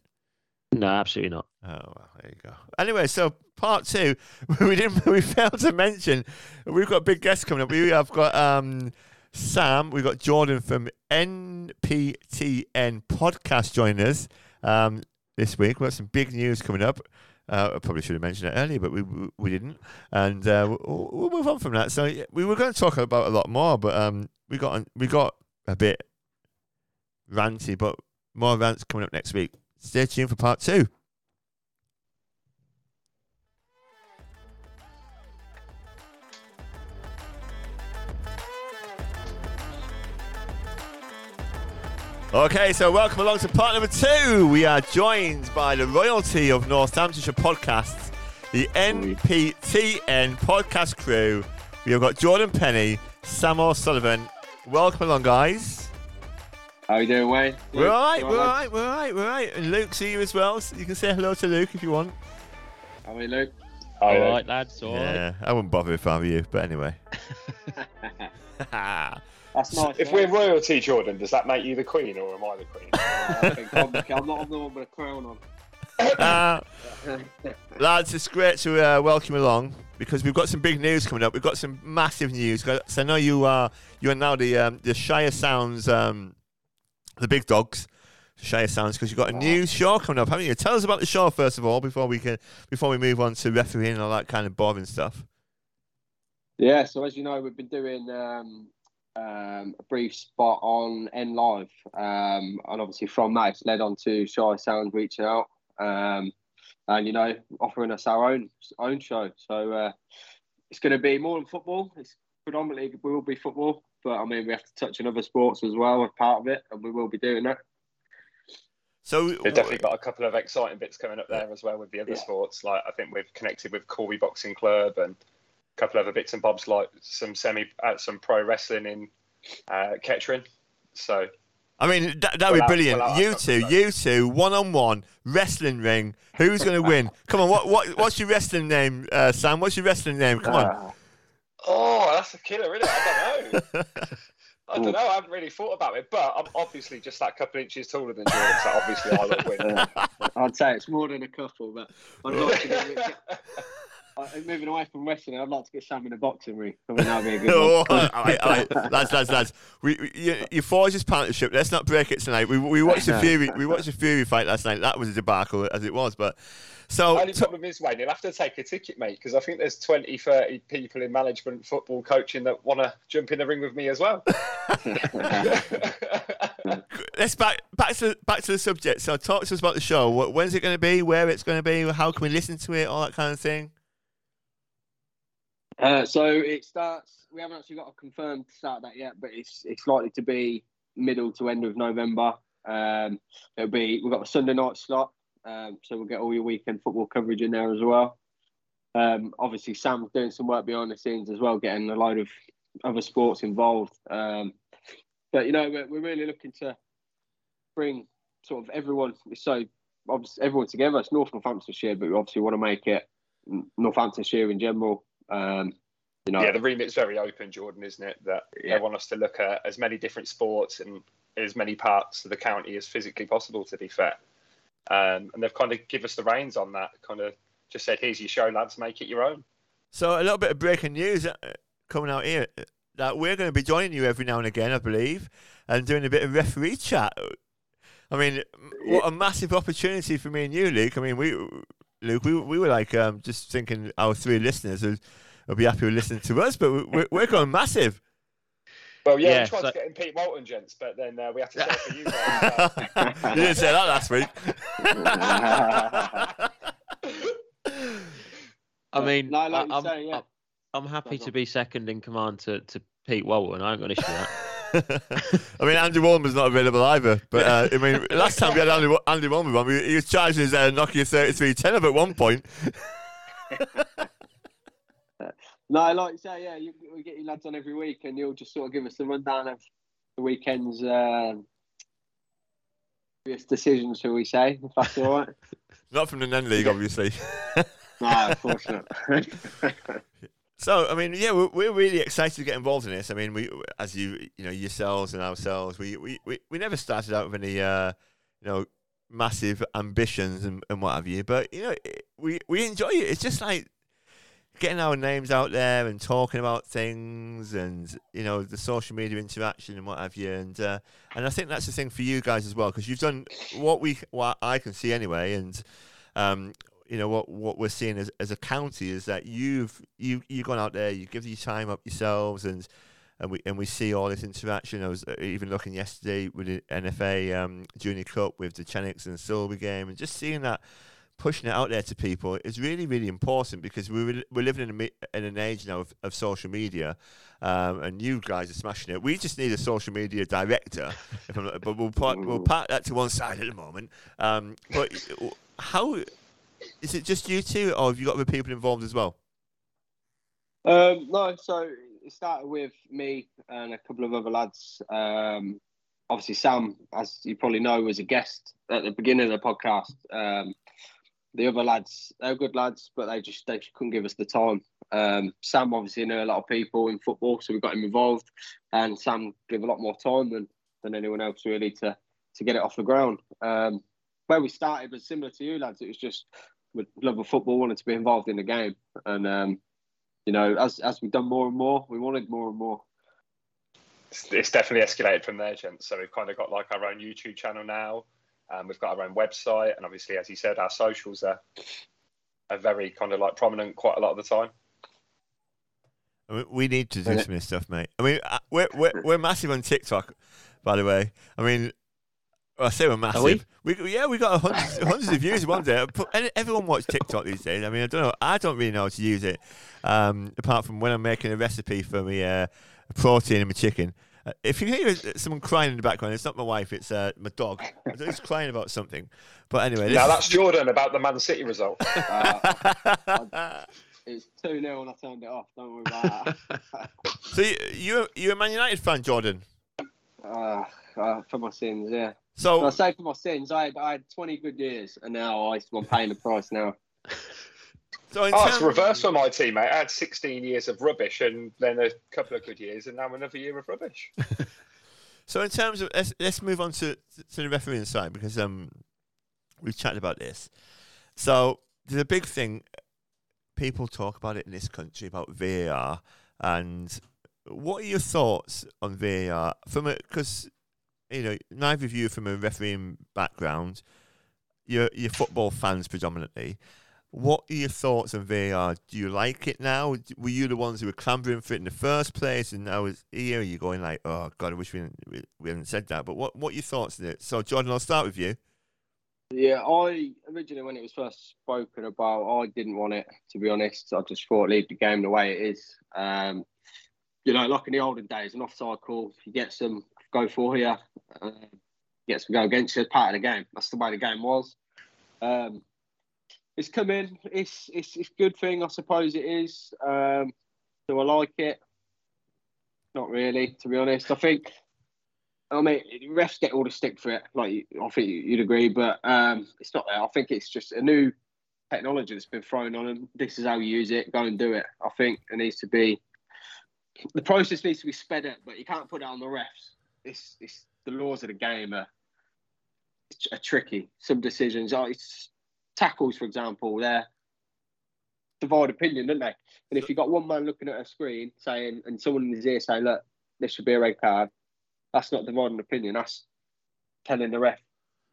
No, absolutely not. Oh well, there you go. Anyway, so part two, we didn't we failed to mention we've got big guests coming up. We have got um Sam, we've got Jordan from NPTN podcast joining us um this week. We've got some big news coming up. Uh, I probably should have mentioned it earlier, but we we, didn't, and uh, we'll, we'll move on from that. So we were going to talk about a lot more, but um, we got we got a bit ranty, but more rants coming up next week. Stay tuned for part two. Okay, so welcome along to part number two. We are joined by the royalty of Northamptonshire podcasts, the NPTN podcast crew. We have got Jordan Penny, Sam O'Sullivan. Welcome along, guys. How you doing, Wayne? We're all right, You we're all lad? right, we're all right, we're all right. And Luke's here as well, so you can say hello to Luke if you want. How are you, Luke? All right, lads. All right. yeah, I wouldn't bother if I were you, but anyway. That's nice. If we're royalty, Jordan, does that make you the queen or am I the queen? I think I'm, not I'm the one with a crown on. uh, lads, it's great to uh, welcome along because we've got some big news coming up. We've got some massive news. 'Cause I know you are you are now the um, the Shire Sounds, um, the big dogs, Shire Sounds, because you've got a new show coming up, haven't you? Tell us about the show first of all before we can before we move on to refereeing and all that kind of boring stuff. Yeah, so as you know, we've been doing um, um, a brief spot on N Live, um, and obviously from that, it's led on to Shire Sounds reaching out, um, and you know, offering us our own own show. So uh, it's going to be more than football. It's predominantly we will be football, but I mean we have to touch on other sports as well as part of it, and we will be doing that. So We've definitely got a couple of exciting bits coming up there as well with the other Yeah. sports. Like I think we've connected with Corby Boxing Club and a couple of other bits and bobs like some semi, uh, some pro wrestling in uh, Kettering. So I mean, that, that would be Well, brilliant. well, I- you two, you two, one on one, wrestling ring. Who's going to win? Come on, what, what, what's your wrestling name, uh, Sam? What's your wrestling name? Come on. Oh, that's a killer, isn't it? I don't know. I don't know. I haven't really thought about it, but I'm obviously just that couple inches taller than Jordan, so obviously I will win. uh, I'd say it's more than a couple, but I'd like uh, moving away from wrestling. I'd like to get Sam in a boxing ring. I mean, that'd be a good oh, one. all right, all right, lads, lads, lads. We, we you, you forged this partnership. Let's not break it tonight. We, we watched the Fury. We watched the Fury fight last night. That was a debacle as it was. But so Only problem is, Wayne, you'll have to take a ticket, mate, because I think there's 20, 30 people in management, football, coaching that want to jump in the ring with me as well. let's back back to back to the subject. So talk to us about the show. When's it going to be? Where it's going to be? How can we listen to it? All that kind of thing. Uh, so it starts. We haven't actually got a confirmed start date yet, but it's it's likely to be middle to end of November. Um, it'll be we've got a Sunday night slot, um, so we'll get all your weekend football coverage in there as well. um, obviously Sam's doing some work behind the scenes as well, getting a load of other sports involved. Um, but you know, we're, we're really looking to bring sort of everyone. So obviously everyone together. It's North Northamptonshire, but we obviously want to make it Northamptonshire in general. Um, you know, yeah, the remit's very open, Jordan, isn't it? That Yeah. they want us to look at as many different sports and as many parts of the county as physically possible. To be fair, um, and they've kind of give us the reins on that. Kind of just said, "Here's your show, lads. Make it your own." So a little bit of breaking news uh, coming out here uh, that we're going to be joining you every now and again, I believe, and doing a bit of referee chat. I mean, what a massive opportunity for me and you, Luke. I mean, we, Luke, we, we were like um, just thinking our three listeners would, would be happy with listening to us, but we- we're, we're going massive. Well, yeah, Yeah, we tried so- to get in Pete Walton, gents, but then uh, we had to settle for you guys. you didn't say that last week. I mean, no, like I, am say, yeah. I'm happy go to be second in command to, to Pete Walton. I ain't got an issue with that. I mean, Andy Warner's not available either. But uh, I mean, last time we had Andy, Andy Warner on, he was charging his uh, Nokia 3310 at one point. No, like you say, yeah, you, we get you lads on every week, and you'll just sort of give us the rundown of the weekend's uh, biggest decisions, shall we say, if that's all right. Not from the Nen League, obviously. no, of course not. So, I mean, yeah, we're, we're really excited to get involved in this. I mean, we, as you, you know, yourselves and ourselves, we, we, we, we never started out with any, uh, you know, massive ambitions and, and what have you. But you know, it, we we enjoy it. It's just like getting our names out there and talking about things, and you know, the social media interaction and what have you. And uh, and I think that's the thing for you guys as well, because you've done what we, what I can see anyway, and um, you know what what we're seeing as, as a county is that you've you you've gone out there, you give your time up yourselves, and and we and we see all this interaction. I was uh, even looking yesterday with the NFA um, Junior Cup with the Chenix and Silver game, and just seeing that pushing it out there to people is really really important because we're we're living in a in an age now of, of social media, um, and you guys are smashing it. We just need a social media director, if I'm not, but we'll put, we'll park that to one side at the moment. Um, but how is it just you two, or have you got other people involved as well? Um, no, so it started with me and a couple of other lads. Um, obviously, Sam, as you probably know, was a guest at the beginning of the podcast. Um, the other lads, they're good lads, but they just they just couldn't give us the time. Um, Sam obviously knew a lot of people in football, so we got him involved, and Sam gave a lot more time than than anyone else really to to get it off the ground. Um, where we started was similar to you lads. It was just with love of football, wanted to be involved in the game, and um, you know, as as we've done more and more, we wanted more and more. It's, it's definitely escalated from there, gents. So we've kind of got like our own YouTube channel now. Um, we've got our own website, and obviously, as you said, our socials are are very kind of like prominent quite a lot of the time. I mean, we need to do some of this stuff, mate. I mean, uh, we're we're, we're massive on TikTok, by the way. I mean, well, I say we're massive. we? We, yeah, we got hundreds, hundreds of views one day. Everyone watches TikTok these days. I mean, I don't know. I don't really know how to use it, um, apart from when I'm making a recipe for my uh, protein and my chicken. Uh, if you hear someone crying in the background, it's not my wife. It's uh, my dog. He's crying about something. But anyway, Now that's Jordan about the Man City result. Uh, it's two 0 and I turned it off. Don't worry about that. so you, you're you're a Man United fan, Jordan. uh, uh, for my sins, yeah. So Well, I say for my sins, I had, I had 20 good years, and now I, I'm paying the price now. so Oh, it's terms- the reverse for my team, mate. I had 16 years of rubbish and then a couple of good years, and now another year of rubbish. So in terms of let's let's move on to to the refereeing side because um we've chatted about this. So there's a big thing. People talk about it in this country about VAR, and what are your thoughts on VAR from a because you know neither of you from a refereeing background. You're you're football fans predominantly. What are your thoughts on VAR? Do you like it now? Were you the ones who were clambering for it in the first place, and now it's here? You're going like, oh god, I wish we hadn't, we, hadn't said that. But what what are your thoughts on it? So Jordan, I'll start with you. Yeah, I originally when it was first spoken about, I didn't want it to be honest. I just thought leave the game the way it is. Um, you know, like in the olden days, an offside call, you get some go for here, uh, get some go against you, part of the game. That's the way the game was. Um, it's coming. It's it's it's a good thing, I suppose it is. Um, do I like it? Not really, to be honest. I think. I mean, refs get all the stick for it. Like I think you'd agree, but um, it's not. There. I think it's just a new technology that's been thrown on them. This is how you use it. Go and do it. I think it needs to be. The process needs to be sped up, but you can't put it on the refs. It's it's the laws of the game are, are tricky. Some decisions, are tackles, for example, they're divide opinion, don't they? And if you've got one man looking at a screen saying, and someone in his ear saying, look, this should be a red card, that's not dividing opinion. That's telling the ref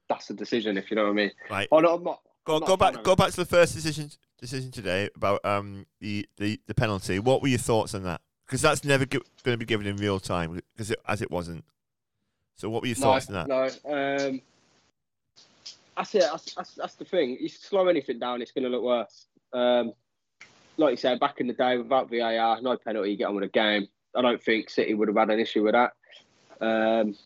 that's the decision, if you know what I mean. Right. Oh, no, I'm not. Go, I'm go back. Go back to the first decision decision today about um the, the, the penalty. What were your thoughts on that? Because that's never going to be given in real time, because it, as it wasn't. So, what were your thoughts on that? No, um, that's it. That's, that's, that's the thing. You slow anything down, it's going to look worse. Um, like you said, back in the day, without VAR, no penalty, you get on with the game. I don't think City would have had an issue with that. Um,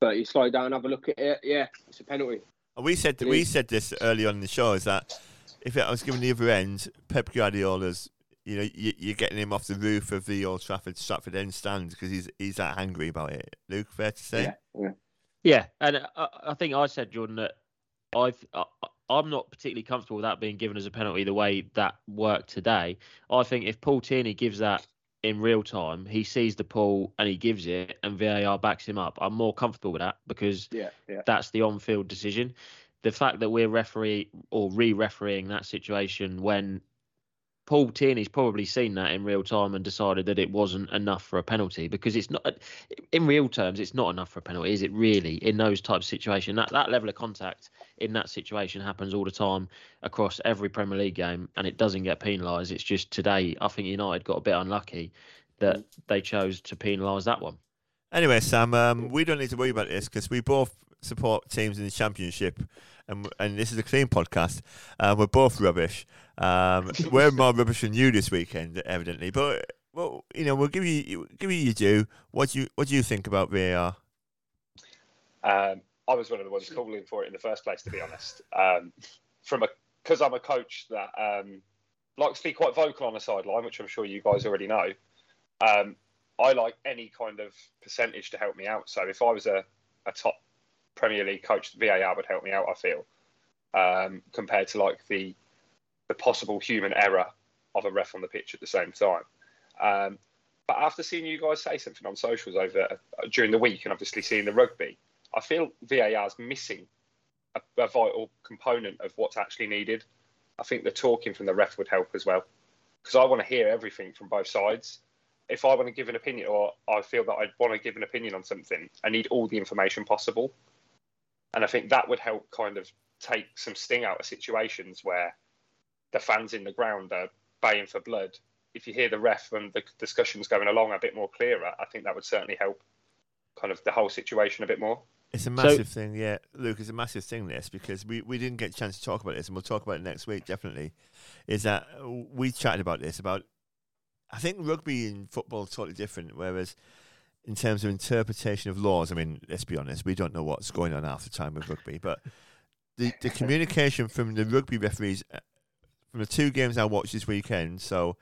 but you slow down, have a look at it. Yeah, it's a penalty. And we said It we said this early on in the show is that if it was given the other end, Pep Guardiola's, you know, you, you're getting him off the roof of the Old Trafford Stretford End stand because he's he's that angry about it. Luke, fair to say. Yeah, yeah. Yeah, and I, I think I said Jordan that I've, I, I'm not particularly comfortable with that being given as a penalty the way that worked today. I think if Paul Tierney gives that in real time, he sees the pull and he gives it, and VAR backs him up. I'm more comfortable with that because Yeah, yeah. that's the on-field decision. The fact that we're referee or re-refereeing that situation when Paul Tierney's probably seen that in real time and decided that it wasn't enough for a penalty because it's not in real terms it's not enough for a penalty is it really in those types of situations that that level of contact in that situation happens all the time across every Premier League game and it doesn't get penalised it's just today I think United got a bit unlucky that they chose to penalise that one Anyway, Sam, um, we don't need to worry about this because we both support teams in the Championship, and and this is a clean podcast. Uh, we're both rubbish. Um, we're more rubbish than you this weekend, evidently. But well, you know, we'll give you give you your due. What do you what do you think about VAR? Um, I was one of the ones calling for it in the first place, to be honest. Um, from a because I'm a coach that um, likes to be quite vocal on the sideline, which I'm sure you guys already know. Um, I like any kind of percentage to help me out. So if I was a, a top Premier League coach, VAR would help me out. I feel um, compared to like the the possible human error of a ref on the pitch at the same time. Um, but after seeing you guys say something on socials over uh, during the week, and obviously seeing the rugby, I feel VAR is missing a, a vital component of what's actually needed. I think the talking from the ref would help as well, because I want to hear everything from both sides. If I want to give an opinion, or I feel that I want to give an opinion on something, I need all the information possible, and I think that would help kind of take some sting out of situations where the fans in the ground are baying for blood. If you hear the ref and the discussions going along a bit more clearer, I think that would certainly help kind of the whole situation a bit more. It's a massive thing, yeah, Luke. It's a massive thing. This because we, we didn't get a chance to talk about this, and we'll talk about it next week. Definitely, is that we chatted about this about. I think rugby and football are totally different. Whereas, in terms of interpretation of laws, I mean, let's be honest, we don't know what's going on half the time with rugby. But the the communication from the rugby referees from the two games I watched this weekend, so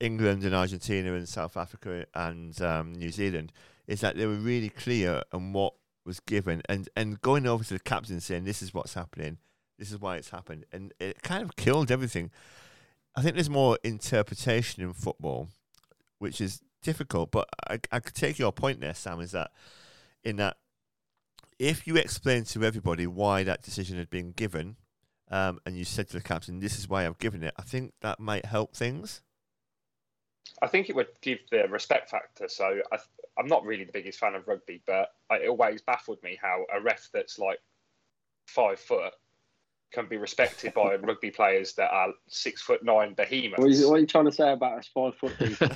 England and Argentina and South Africa and um, New Zealand, is that they were really clear on what was given. And and going over to the captain saying this is what's happening. This is why it's happened. And it kind of killed everything. I think there's more interpretation in football which is difficult but i, I could take your point there sam is that in that if you explain to everybody why that decision had been given um, and you said to the captain this is why i've given it i think that might help things I think it would give the respect factor. So I, I'm not really the biggest fan of rugby, but it always baffled me how a ref that's like five foot can be respected by rugby players that are six foot nine behemoths. What are, you, what are you trying to say about us five foot people?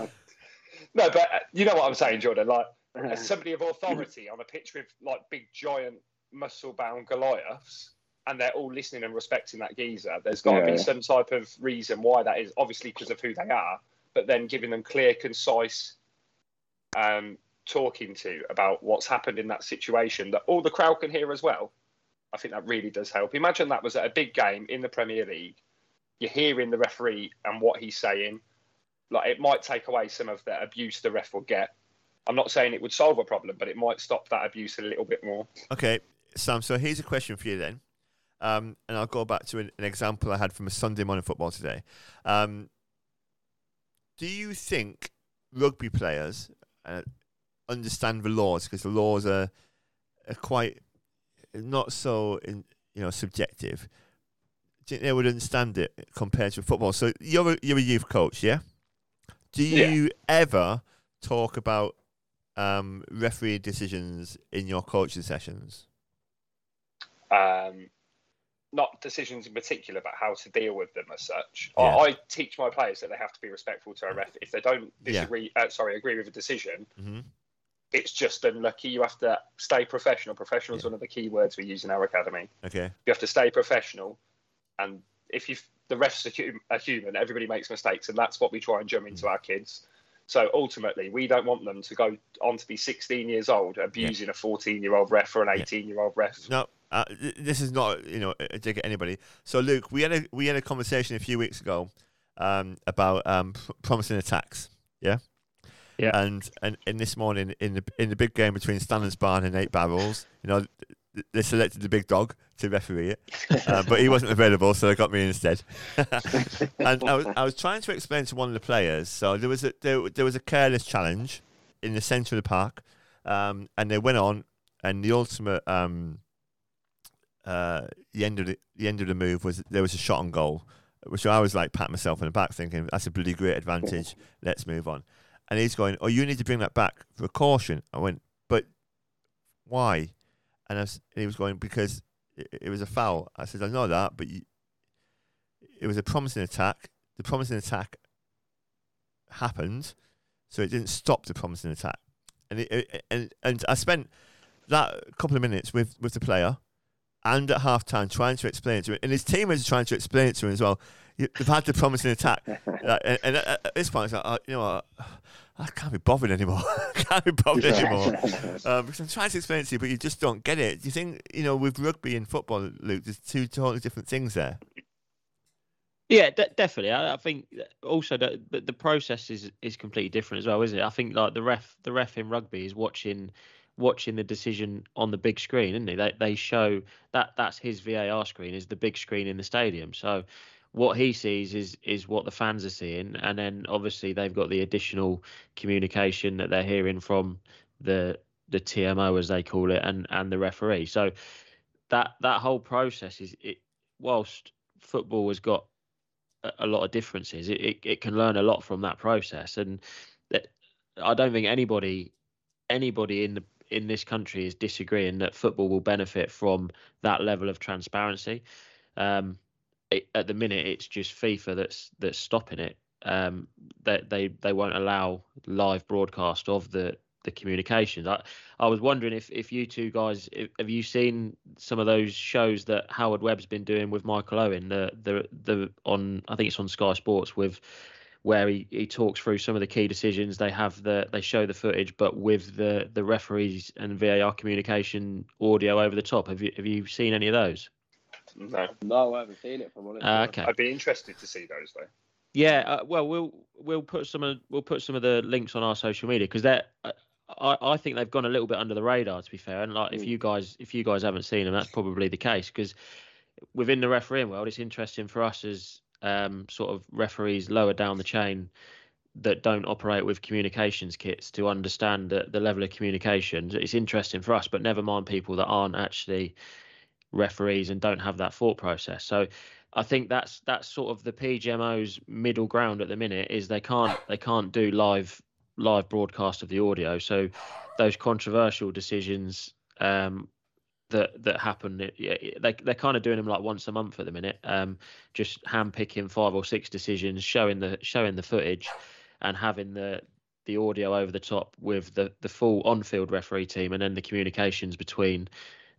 No, but uh, you know what I'm saying, Jordan. Like as somebody of authority on a pitch with like big giant muscle bound Goliaths, and they're all listening and respecting that geezer. There's got to Yeah, be some type of reason why that is. Obviously, because of who they are, but then giving them clear, concise um, talking to about what's happened in that situation that all the crowd can hear as well. I think that really does help. Imagine that was at a big game in the Premier League. You're hearing the referee and what he's saying. Like it might take away some of the abuse the ref will get. I'm not saying it would solve a problem, but it might stop that abuse a little bit more. Okay, Sam. So here's a question for you then, um, and I'll go back to an, an, example I had from a Sunday morning football today. Um, do you think rugby players uh, understand the laws because the laws are, are quite not so in, you know subjective? Do you think they would understand it compared to football? So you're a, you're a youth coach, yeah? Do you yeah. ever talk about um, referee decisions in your coaching sessions? Um, not decisions in particular, but how to deal with them as such. Yeah. I, I, teach my players that they have to be respectful to a ref. If they don't disagree, yeah. uh, sorry, agree with a decision, mm-hmm. it's just unlucky. You have to stay professional. Professional is yeah. one of the key words we use in our academy. Okay. You have to stay professional, and if you the refs are, human, everybody makes mistakes, and that's what we try and jump into mm-hmm. our kids. So ultimately, we don't want them to go on to be 16 years old abusing yeah. a 14 year old ref or an 18 year old ref. No, uh, this is not you know a dig at anybody. So Luke, we had a we had a conversation a few weeks ago um, about um, promising attacks. Yeah. Yeah. And and in this morning in the in the big game between Barn and Eight Barrels, you know, they selected the big dog to referee it, uh, but he wasn't available, so they got me instead. and I was, I was trying to explain to one of the players. So there was a there, there was a careless challenge in the centre of the park, um, and they went on, and the ultimate um, uh, the end of the, the end of the move was there was a shot on goal, which I was like pat myself on the back, thinking that's a bloody great advantage. Let's move on. And he's going, oh, you need to bring that back for a caution. I went, but why? And, was, and he was going because it, it, was a foul. I said, I know that, but you, it was a promising attack. The promising attack happened, so it didn't stop the promising attack. And it, it, and and I spent that couple of minutes with, with the player and at half time trying to explain it to him, and his teammates was trying to explain it to him as well. They've had the promising attack, and, and, at this point, it's like, oh, you know what? I can't be bothered anymore. I can't be bothered anymore. Um, because I'm trying to explain it to you, but you just don't get it. Do you think, you know, with rugby and football, Luke, there's two totally different things there? Yeah, de- definitely. I, I, think also that the, the process is is completely different as well, isn't it? I think like the ref, the ref in rugby is watching watching the decision on the big screen, isn't he? They they show that that's his VAR screen is the big screen in the stadium. So what he sees is is what the fans are seeing, and then obviously they've got the additional communication that they're hearing from the the TMO as they call it, and and the referee. So that that whole process is it. Whilst football has got a, lot of differences, it, it it can learn a lot from that process, and that I don't think anybody anybody in the in this country is disagreeing that football will benefit from that level of transparency. Um, it, at the minute, it's just FIFA that's that's stopping it. Um, that they, they they won't allow live broadcast of the the communications. I I was wondering if if you two guys if, have you seen some of those shows that Howard Webb's been doing with Michael Owen the the the on I think it's on Sky Sports with where he, he talks through some of the key decisions. They have the they show the footage, but with the the referees and VAR communication audio over the top. Have you have you seen any of those? No, no, I haven't seen it. From uh, okay, I'd be interested to see those though. Yeah, uh, well, we'll we'll put some of we'll put some of the links on our social media because they're. Uh, I, I think they've gone a little bit under the radar, to be fair. And like, mm. if you guys if you guys haven't seen them, that's probably the case because within the refereeing world, it's interesting for us as um, sort of referees lower down the chain that don't operate with communications kits to understand the, the level of communication. It's interesting for us, but never mind people that aren't actually referees and don't have that thought process. So I think that's that's sort of the PGMO's middle ground at the minute is they can't they can't do live live broadcast of the audio. So those controversial decisions um, that that happen. They they're kind of doing them like once a month at the minute. Um, just hand picking five or six decisions, showing the showing the footage, and having the the audio over the top with the the full on field referee team, and then the communications between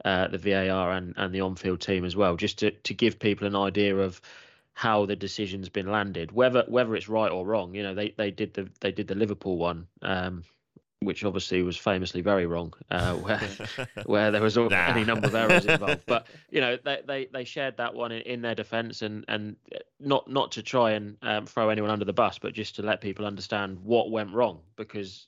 uh, the VAR and and the on field team as well, just to to give people an idea of how the decision's been landed, whether whether it's right or wrong. You know, they they did the they did the Liverpool one. Um, which obviously was famously very wrong, uh, where where there was nah. any number of errors involved. But you know, they they, they shared that one in, in their defence, and and not not to try and um, throw anyone under the bus, but just to let people understand what went wrong, because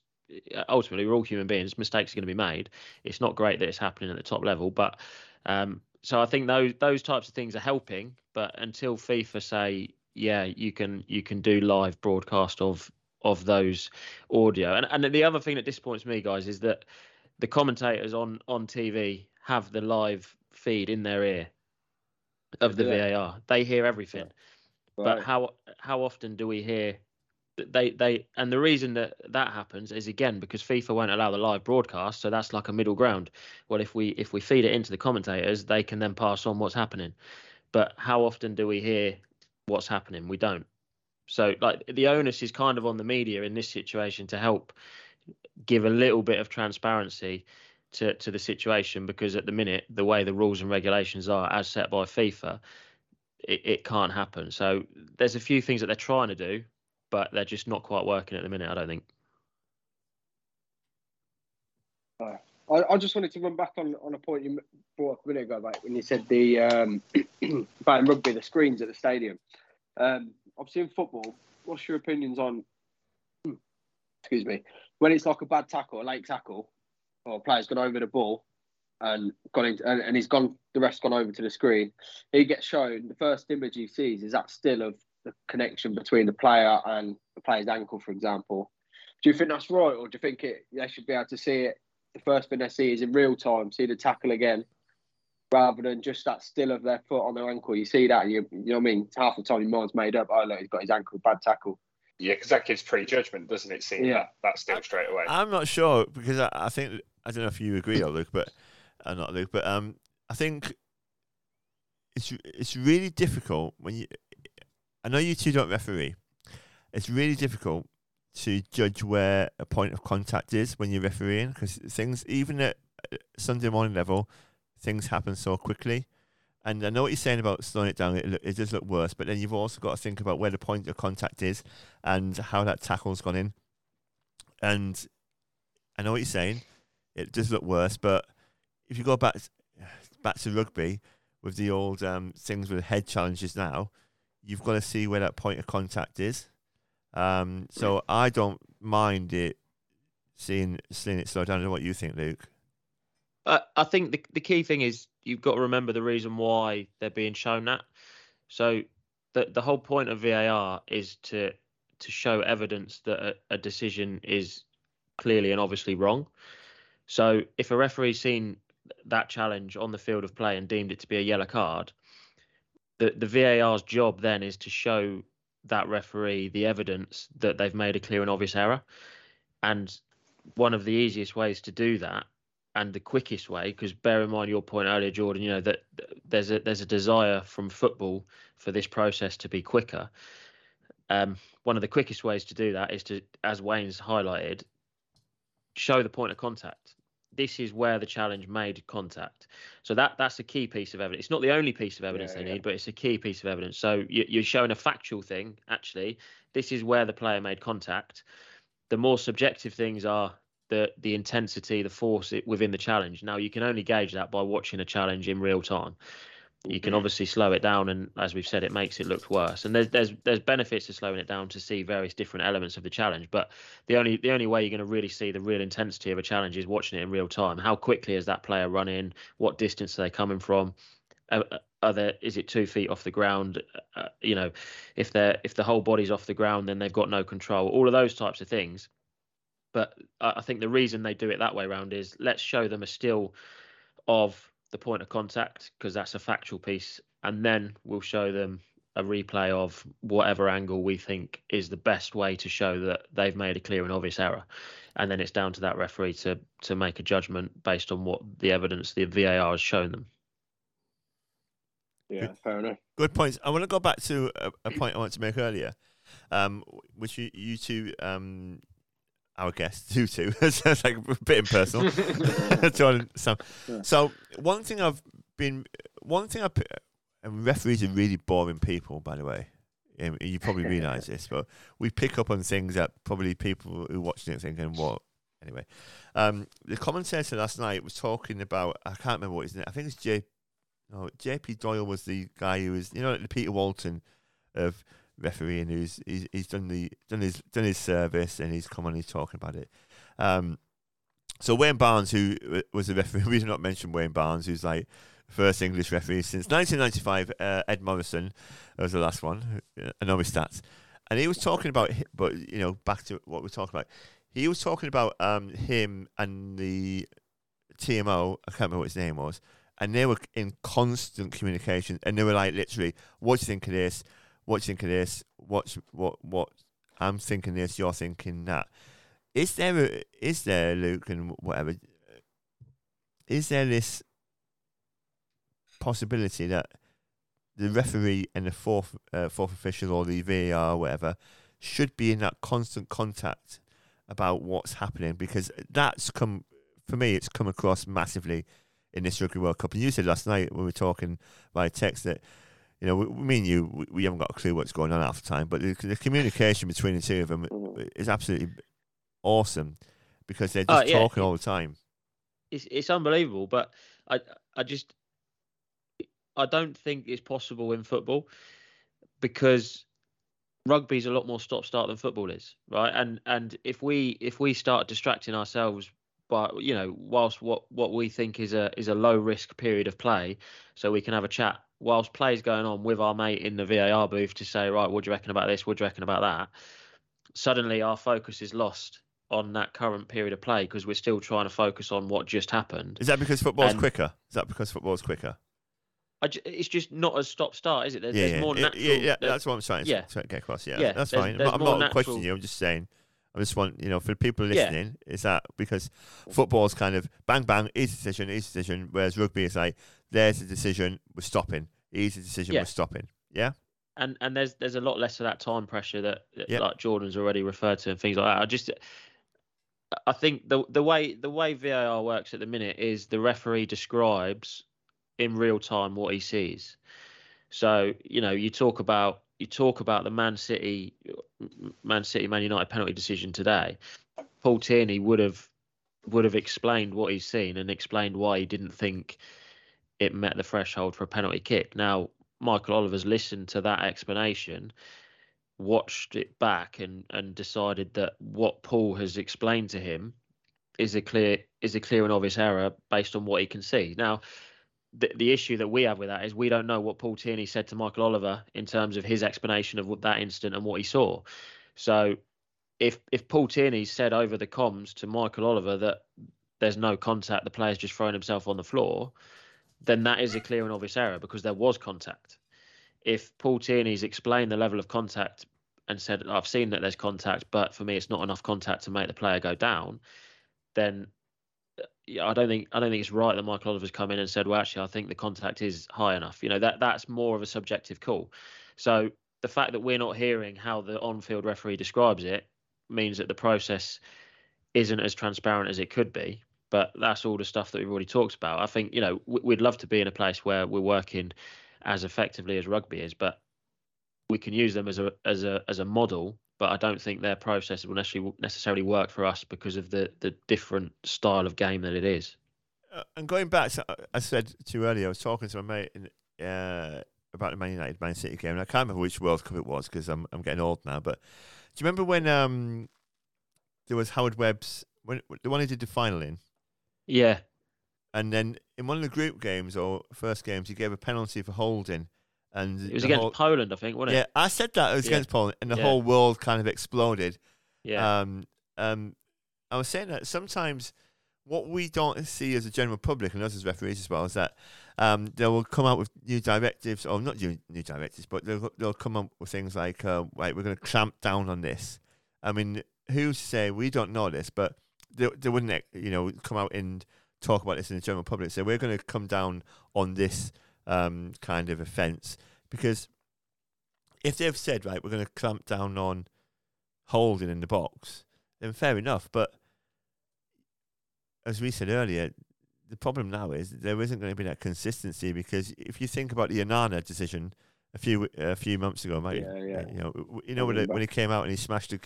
uh, ultimately we're all human beings. Mistakes are going to be made. It's not great that it's happening at the top level, but um, so I think those those types of things are helping. But until FIFA say, yeah, you can you can do live broadcast of of those audio. And and the other thing that disappoints me, guys, is that the commentators on on TV have the live feed in their ear of the yeah. VAR. They hear everything. Right. But how how often do we hear they they and the reason that that happens is again because FIFA won't allow the live broadcast, so that's like a middle ground. Well, if we if we feed it into the commentators, they can then pass on what's happening. But how often do we hear what's happening? We don't. So like the onus is kind of on the media in this situation to help give a little bit of transparency to, to the situation because at the minute the way the rules and regulations are as set by FIFA, it, it can't happen. So there's a few things that they're trying to do, but they're just not quite working at the minute. I don't think. I, I just wanted to run back on, on a point you brought up a minute ago, about when you said the um, about rugby, the screens at the stadium. Um, obviously in football, what's your opinions on? Excuse me, when it's like a bad tackle, a late tackle, or a player's gone over the ball and gone into, and, and he's gone, the rest gone over to the screen. He gets shown the first image he sees is that still of the connection between the player and the player's ankle, for example. Do you think that's right, or do you think it, they should be able to see it? The first thing they see is in real time, see the tackle again, rather than just that still of their foot on their ankle. You see that, you, you know what I mean? Half the time your mind's made up. Oh, look, he's got his ankle, bad tackle. Yeah, because that gives prejudgment, doesn't it? Seeing yeah. that, that still straight away. I'm not sure because I, I think I don't know if you agree, or Luke, but uh, not Luke, but um, I think it's it's really difficult when you. I know you two don't referee. It's really difficult to judge where a point of contact is when you're refereeing because things, even at uh, Sunday morning level, things happen so quickly. And I know what you're saying about slowing it down. It, it does look worse, but then you've also got to think about where the point of contact is and how that tackle's gone in. And I know what you're saying. It does look worse, but if you go back back to rugby with the old um, things with head challenges now, you've got to see where that point of contact is. Um, so I don't mind it seeing seeing it slow down. I don't know what you think, Luke. Uh, I think the the key thing is you've got to remember the reason why they're being shown that. So the the whole point of VAR is to to show evidence that a, a decision is clearly and obviously wrong. So if a referee's seen that challenge on the field of play and deemed it to be a yellow card, the the VAR's job then is to show that referee the evidence that they've made a clear and obvious error. And one of the easiest ways to do that and the quickest way because bear in mind your point earlier jordan you know that there's a there's a desire from football for this process to be quicker. Um, one of the quickest ways to do that is to as wayne's highlighted show the point of contact. This is where the challenge made contact. So that that's a key piece of evidence. It's not the only piece of evidence yeah, they yeah. need but it's a key piece of evidence. So you, you're showing a factual thing actually. This is where the player made contact. The more subjective things are the the intensity, the force within the challenge. Now you can only gauge that by watching a challenge in real time. You can obviously slow it down, and as we've said, it makes it look worse. And there's there's there's benefits to slowing it down to see various different elements of the challenge. But the only the only way you're going to really see the real intensity of a challenge is watching it in real time. How quickly is that player running? What distance are they coming from? Uh, uh are there is it two feet off the ground? Uh, you know, if they're if the whole body's off the ground, then they've got no control. All of those types of things but I think the reason they do it that way around is let's show them a still of the point of contact because that's a factual piece, and then we'll show them a replay of whatever angle we think is the best way to show that they've made a clear and obvious error. And then it's down to that referee to to make a judgment based on what the evidence the VAR has shown them. Yeah, fair enough. Good points. I want to go back to a, a point I wanted to make earlier, um, which you, you two um, our guest Tutu. so it's like a bit impersonal. So, so one thing I've been, one thing I, and referees are really boring people, by the way. You probably realise this, but we pick up on things that probably people who are watching it thinking, "What? anyway, um, the commentator last night was talking about I can't remember what his name. I think it's J. No, JP Doyle was the guy who was you know like the Peter Walton of refereeing who's he's, he's done the done his done his service and he's come on he's talking about it. Um, so Wayne Barnes, who was a referee, we did not mention Wayne Barnes, who's like first English referee since 1995. Uh, Ed Morrison was the last one. Know his stats, and he was talking about, but you know, back to what we're talking about. He was talking about um, him and the TMO. I can't remember what his name was, and they were in constant communication, and they were like literally, "What do you think of this? What do you think of this? What what what? I'm thinking this. You're thinking that." Is there a, is there Luke and whatever? Is there this possibility that the referee and the fourth uh, fourth official or the VAR or whatever should be in that constant contact about what's happening because that's come for me it's come across massively in this Rugby World Cup and you said last night when we were talking by text that you know, we, me and you, we, we, haven't got a clue what's going on half the time, but the, the communication between the two of them mm. is absolutely awesome because they're just uh, yeah, talking all the time. It's it's unbelievable, but I I just I don't think it's possible in football because rugby is a lot more stop start than football is, right? And and if we if we start distracting ourselves by you know whilst what what we think is a is a low risk period of play, so we can have a chat whilst play's going on with our mate in the VAR booth to say right, what do you reckon about this? What do you reckon about that? Suddenly our focus is lost on that current period of play because we're still trying to focus on what just happened. Is that because football's and, quicker? Is that because football's quicker? it's just not a stop start, is it? There's, yeah, there's yeah, more natural. Yeah, yeah, that's what I'm trying yeah. get across. Yeah, yeah that's fine. I'm not, natural... questioning you. I'm just saying. I just want you know for the people listening yeah. is that because football's kind of bang bang easy decision easy decision whereas rugby is like there's a decision we're stopping easy decision yeah. we're stopping yeah and and there's there's a lot less of that time pressure that, that like Jordan's already referred to and things like that I just I think the the way the way VAR works at the minute is the referee describes in real time what he sees. So you know, you talk about you talk about the Man City, Man City, Man United penalty decision today. Paul Tierney would have would have explained what he's seen and explained why he didn't think it met the threshold for a penalty kick. Now, Michael Oliver's listened to that explanation, watched it back, and and decided that what Paul has explained to him is a clear is a clear and obvious error based on what he can see. Now, the, the issue that we have with that is we don't know what Paul Tierney said to Michael Oliver in terms of his explanation of what, that incident and what he saw. So if if Paul Tierney said over the comms to Michael Oliver that there's no contact, the player's just thrown himself on the floor, then that is a clear and obvious error because there was contact. If Paul Tierney's explained the level of contact and said, I've seen that there's contact, but for me it's not enough contact to make the player go down, then yeah, I don't think I don't think it's right that Michael Oliver's come in and said, well, actually, I think the contact is high enough. You know, that that's more of a subjective call. So the fact that we're not hearing how the on-field referee describes it means that the process isn't as transparent as it could be. But that's all the stuff that we've already talked about. I think you know we'd love to be in a place where we're working as effectively as rugby is, but we can use them as a as a as a model but I don't think their process will necessarily necessarily work for us because of the the different style of game that it is. Uh, and going back, to, uh, I said to you earlier, I was talking to my mate in, uh, about the Man United Man City game, and I can't remember which World Cup it was because I'm I'm getting old now. But do you remember when um there was Howard Webb's when the one he did the final in? Yeah. And then in one of the group games or first games, he gave a penalty for holding and it was against whole, Poland, I think, wasn't it? Yeah, I said that it was yeah. against Poland, and the yeah. whole world kind of exploded. Yeah. Um, um, I was saying that sometimes what we don't see as a general public and us as referees as well is that um, they will come out with new directives, or not new, new directives, but they'll, they'll come up with things like, uh, right, we're going to clamp down on this. I mean, who's to say we don't know this, but they, they wouldn't, you know, come out and talk about this in the general public. So we're going to come down on this um, kind of offence. Because if they've said, right, we're going to clamp down on holding in the box, then fair enough. But as we said earlier, the problem now is there isn't going to be that consistency because if you think about the Onana decision a few a few months ago, mate, yeah, yeah. you know, you know when, it, when he came out and he smashed, a,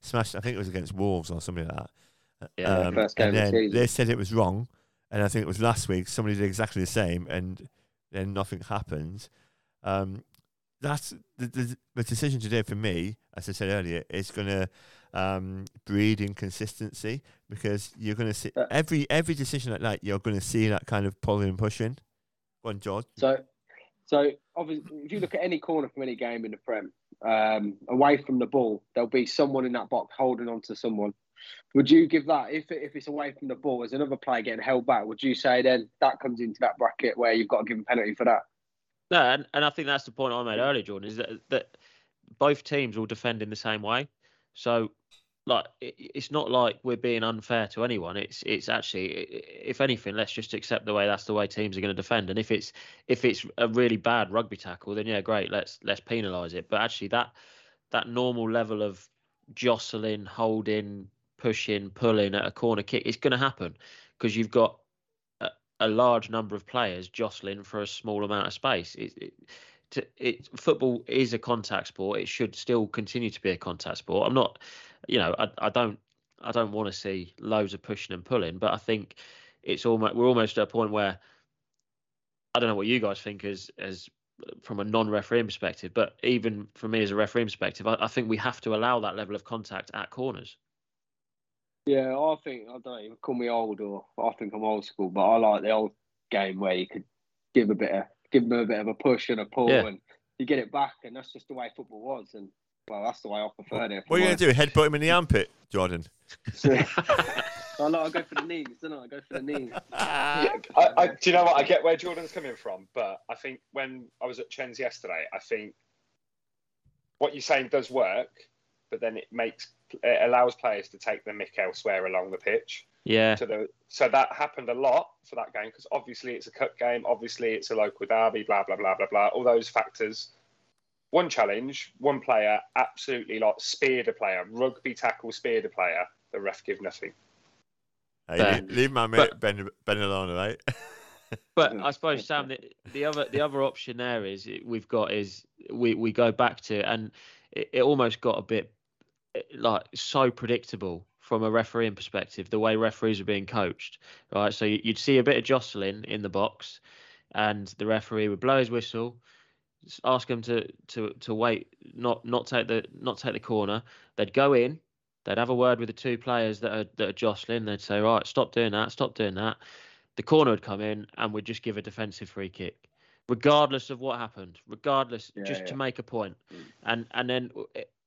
smashed, I think it was against Wolves or something like that, Yeah, um, first game and of the season. they said it was wrong, and I think it was last week somebody did exactly the same, and then nothing happens. Um, that's the, the the decision today for me, as I said earlier, is going to um, breed inconsistency because you're going to see Uh, every every decision like that. You're going to see that kind of pulling and pushing. Go on, George. So, so obviously, if you look at any corner from any game in the Prem, um, away from the ball, there'll be someone in that box holding on to someone. Would you give that if if it's away from the ball, as another player getting held back? Would you say then that comes into that bracket where you've got to give a penalty for that? No, and, and I think that's the point I made earlier, Jordan, is that that both teams will defend in the same way. So, like, it, it's not like we're being unfair to anyone. It's it's actually, if anything, let's just accept the way that's the way teams are going to defend. And if it's if it's a really bad rugby tackle, then yeah, great, let's let's penalise it. But actually, that that normal level of jostling, holding, pushing, pulling at a corner kick. It's going to happen because you've got a, a large number of players jostling for a small amount of space. It, it, to, it, football is a contact sport. It should still continue to be a contact sport. I'm not, you know, I, I don't, I don't want to see loads of pushing and pulling, but I think it's almost we're almost at a point where I don't know what you guys think as as from a non-refereeing perspective, but even for me as a refereeing perspective, I, I think we have to allow that level of contact at corners. Yeah, I think I don't even call me old, or I think I'm old school, but I like the old game where you could give a bit of give them a bit of a push and a pull, Yeah. and you get it back, and that's just the way football was. And well, that's the way I preferred it. What are you going to do? Headbutt him in the armpit, Jordan? I like I go for the knees, don't I? I go for the knees. Yeah, I, I, do you know what? I get where Jordan's coming from, but I think when I was at Chen's yesterday, I think what you're saying does work, but then it makes it allows players to take the mick elsewhere along the pitch. yeah, So, the, so that happened a lot for that game because obviously it's a cup game, obviously it's a local derby, blah blah blah blah blah. All those factors. One challenge, one player absolutely like speared a player, rugby tackle speared a player. The ref give nothing. Hey, Fair. leave, leave my mate Ben, ben alone, all right? But I suppose Sam, the, the other the other option there is we've got is we we go back to and it, it almost got a bit like so predictable from a refereeing perspective the way referees are being coached right so you- you'd see a bit of jostling in the box and the referee would blow his whistle ask them to to to wait not not take the not take the corner they'd go in they'd have a word with the two players that are that are jostling they'd say right stop doing that stop doing that the corner would come in and we'd just give a defensive free kick, regardless of what happened, regardless, Yeah, just yeah. to make a point. Mm. And and then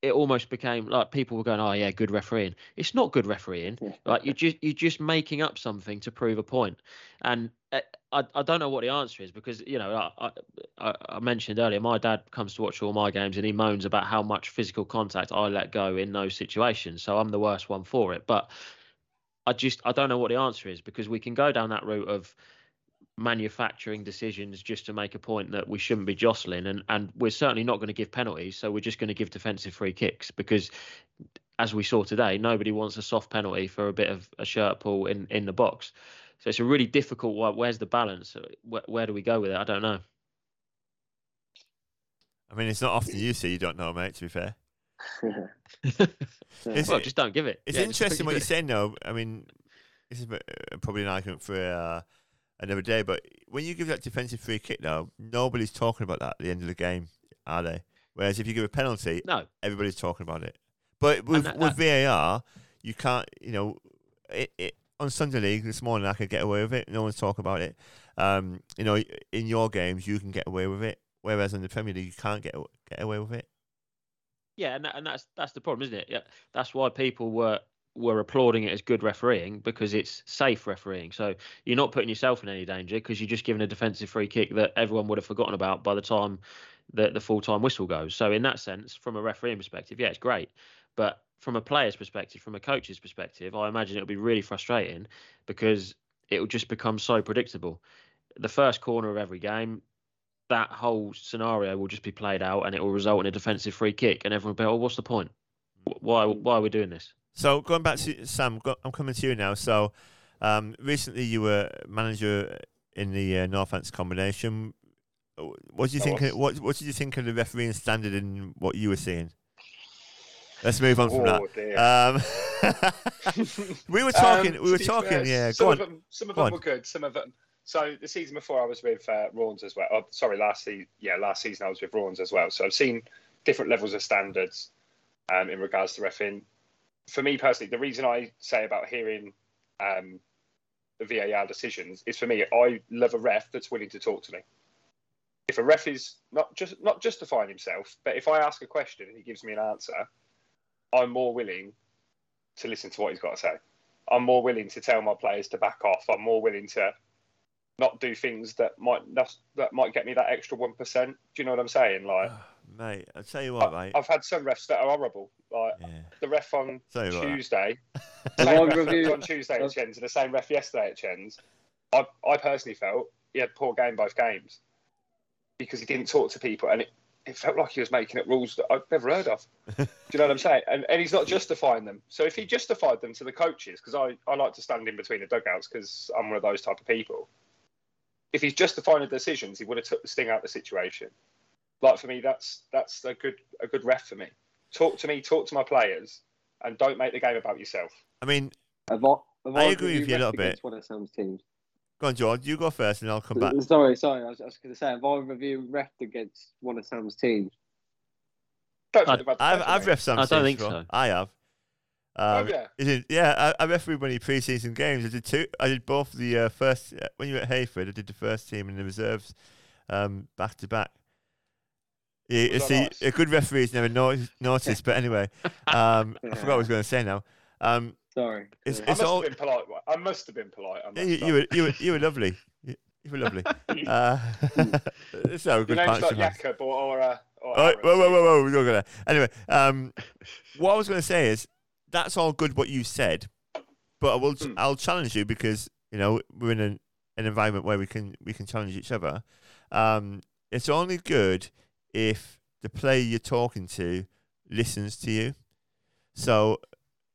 it, almost became like people were going, "Oh yeah, good refereeing." It's not good refereeing. Like you're just you're just making up something to prove a point. And uh, I I don't know what the answer is because you know I, I I mentioned earlier my dad comes to watch all my games and he moans about how much physical contact I let go in those situations. So I'm the worst one for it. But I just I don't know what the answer is because we can go down that route of manufacturing decisions just to make a point that we shouldn't be jostling. And and we're certainly not going to give penalties so we're just going to give defensive free kicks because as we saw today nobody wants a soft penalty for a bit of a shirt pull in in the box. So it's a really difficult one where's the balance? Where, where do we go with it? I don't know. I mean, it's not often you see you don't know, mate, to be fair. Is well it- just don't give it. It's Yeah, interesting what you're saying, though. I mean, this is uh, probably an argument for uh, another day, but when you give that defensive free kick, now, nobody's talking about that at the end of the game, are they? Whereas if you give a penalty, no everybody's talking about it. But with, that- with VAR, you can't, you know, it, it, on Sunday League this morning, I could get away with it. No one's talking about it. Um, you know, in your games, you can get away with it. Whereas in the Premier League, you can't get get away with it. Yeah, and that, and that's that's the problem, isn't it? Yeah, that's why people were were applauding it as good refereeing because it's safe refereeing. So you're not putting yourself in any danger because you're just giving a defensive free kick that everyone would have forgotten about by the time the the full time whistle goes. So in that sense, from a refereeing perspective, yeah, it's great. But from a player's perspective, from a coach's perspective, I imagine it'll be really frustrating because it will just become so predictable. The first corner of every game, that whole scenario will just be played out and it will result in a defensive free kick and everyone will be, oh, what's the point? Why why are we doing this? So going back to Sam, go, I'm coming to you now. So um, recently you were manager in the uh, Northants combination. What do you think? was. What What did you think of the refereeing standard in what you were seeing? Let's move on from Oh, that. Um, we were talking. Um, we were talking. yeah, some of them, some of Go them on. were good. Some of them. So the season before, I was with uh, Raunds as well. Oh, sorry, last season. Yeah, last season I was with Raunds as well. So I've seen different levels of standards um, in regards to refing. For me personally, the reason I say about hearing um, the VAR decisions is for me. I love a ref that's willing to talk to me. If a ref is not just not justifying himself, but if I ask a question and he gives me an answer, I'm more willing to listen to what he's got to say. I'm more willing to tell my players to back off. I'm more willing to not do things that might that, might get me that extra one percent. Do you know what I'm saying? Like Mate, I'll tell you what, I, mate. I've had some refs that are horrible. Like Yeah. the ref on Tell you what. Tuesday, Have same ref that on Tuesday at Chens and the same ref yesterday at Chens. I, I personally felt he had poor game both games because he didn't talk to people and it, it felt like he was making up rules that I've never heard of. Do you know what I'm saying? And, and he's not justifying them. So if he justified them to the coaches, because I, I like to stand in between the dugouts because I'm one of those type of people. If he's justifying the decisions, he would have took the sting out of the situation. Like for me, that's that's a good a good ref for me. Talk to me, talk to my players, and don't make the game about yourself. I mean, Have I, have I I agree with you a little bit. against One of Sam's teams. go on, George. You go first, and I'll come back. Sorry, sorry. I was, was going to say, have I reviewed ref against one of Sam's teams? Don't I- think they've I've I've ref some. I don't teams think before. so. I have. Oh Um, yeah. Is it, yeah, I, I refereed one of the pre-season games. I did two. I did both the uh, first uh, when you were at Heyford. I did the first team and the reserves um, back to back. Yeah, Was see, nice? a good referee's never no- noticed. But anyway, um, I forgot what I was going to say now. Um, Sorry. It's- Yeah. I it's must all- have been polite. I must have been polite. Yeah, you, you were you were you were lovely. You, you were lovely. Uh, it's not a Your good name's partnership. not man. Jacob or or, uh, or Oh, whoa, whoa, whoa, whoa! We're not gonna. Anyway, um, what I was going to say is that's all good what you said, but I will. Hmm. I'll challenge you because you know we're in an, an environment where we can we can challenge each other. Um, it's only good if the player you're talking to listens to you. So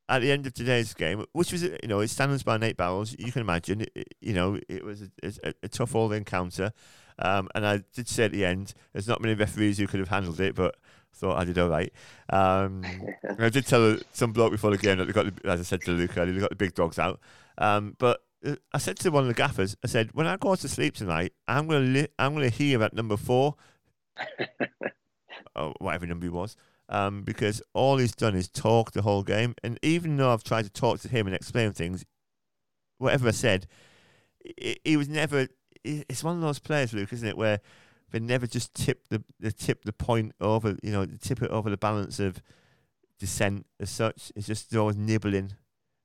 at the end of today's game, which was you know it stands by eight barrels, you can imagine. It, you know it was a, a, a tough old encounter, um, and I did say at the end, there's not many referees who could have handled it, but I thought I did all right. Um, I did tell some bloke before the game that they got, the, as I said to Luke earlier, they got the big dogs out. Um, but uh, I said to one of the gaffers, I said, when I go to sleep tonight, I'm gonna li- I'm gonna hear at number four, or whatever number he was, um, because all he's done is talk the whole game. And even though I've tried to talk to him and explain things, whatever I said, he, he was never. It's one of those players, Luke, isn't it, where they never just tip the they tip the point over, you know, tip it over the balance of dissent as such. It's just always nibbling,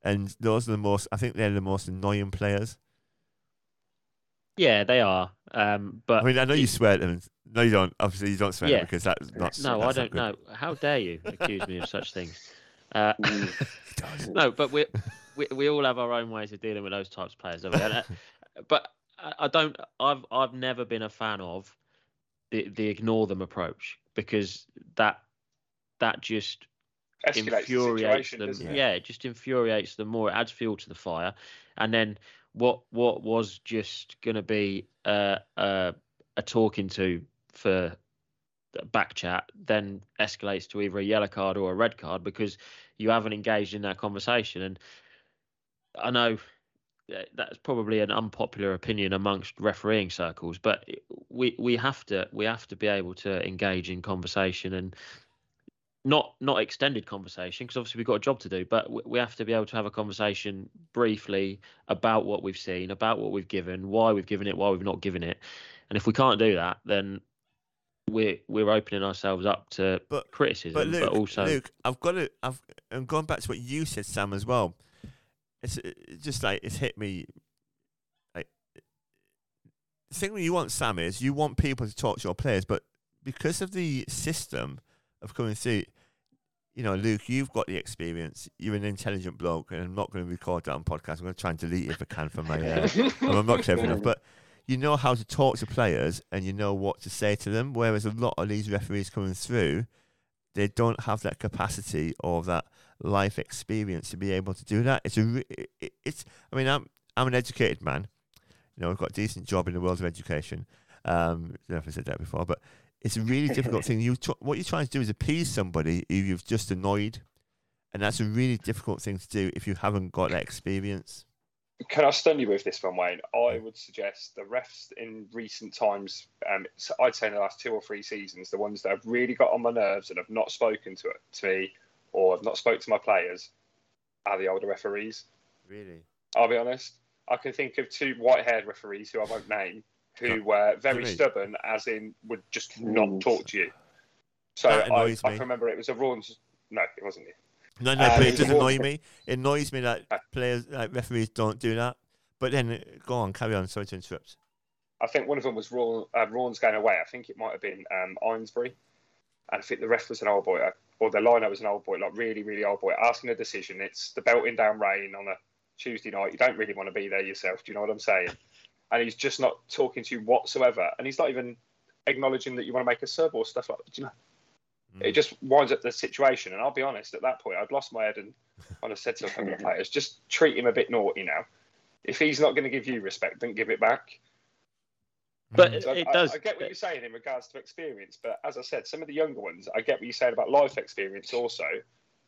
and those are the most. I think they're the most annoying players. Yeah, they are. Um, but I mean, I know you it- swear at them. No, you don't. Obviously, you don't swear Yeah. because that's not. No, I that's not don't know. How dare you accuse me of such things? Uh. He does. no, but we, we we all have our own ways of dealing with those types of players. don't we? And, uh, but I, I don't. I've I've never been a fan of the the ignore them approach because that that just Escalates infuriates situation, them. doesn't Yeah. it? it just infuriates them more. It adds fuel to the fire, and then what what was just going to be uh, uh, a talking to for back chat then escalates to either a yellow card or a red card because you haven't engaged in that conversation. And I know that's probably an unpopular opinion amongst refereeing circles, but we we have to we have to be able to engage in conversation and not not extended conversation because obviously we've got a job to do, but we- have to be able to have a conversation briefly about what we've seen, about what we've given, why we've given it, why we've not given it, and if we can't do that, then we're we're opening ourselves up to But- criticism, But Luke, also Luke, I've got to. I've. I'm going back to what you said, Sam, as well. It's it's just like it's hit me. Like the thing you want, Sam, is you want people to talk to your players, but because of the system of coming through, you know, Luke, you've got the experience. You're an intelligent bloke, and I'm not going to record that on podcast. I'm going to try and delete it if I can from my. Uh, I'm not clever enough, but you know how to talk to players and you know what to say to them. Whereas a lot of these referees coming through, they don't have that capacity or that life experience to be able to do that. It's a, re- it- it, it's. I mean, I'm I'm an educated man. You know, I've got a decent job in the world of education. Um, I don't know if I said that before, but it's a really difficult thing. You tr- what you're trying to do is appease somebody who you've just annoyed. and that's a really difficult thing to do if you haven't got that experience. Can I stun you with this one, Wayne? I would suggest the refs in recent times, um, I'd say in the last two or three seasons, the ones that have really got on my nerves and have not spoken to, it, to me or have not spoke to my players are the older referees. Really? I'll be honest. I can think of two white-haired referees who I won't name, who were very stubborn, as in would just not talk to you. So I, I can remember it was a Raunds. No, it wasn't you. No, no, Um, but it it's does annoy me. It annoys me that Uh. players, like referees, don't do that. But then, uh, go on, carry on. Sorry to interrupt. I think one of them was Rawn, uh, Raunds going away. I think it might have been um, Eynesbury. And I think the ref was an old boy, uh, or the liner was an old boy, like really, really old boy, asking a decision. It's the belting down rain on a Tuesday night. You don't really want to be there yourself. Do you know what I'm saying? And he's just not talking to you whatsoever. And he's not even acknowledging that you want to make a sub or stuff like that. Do you know? Mm. It just winds up the situation. And I'll be honest, at that point, I'd lost my head and I'd have said to a couple of players, just treat him a bit naughty now. If he's not going to give you respect, don't give it back. But it, So it I, does. I get what you're saying in regards to experience, but as I said, some of the younger ones, I get what you're saying about life experience also.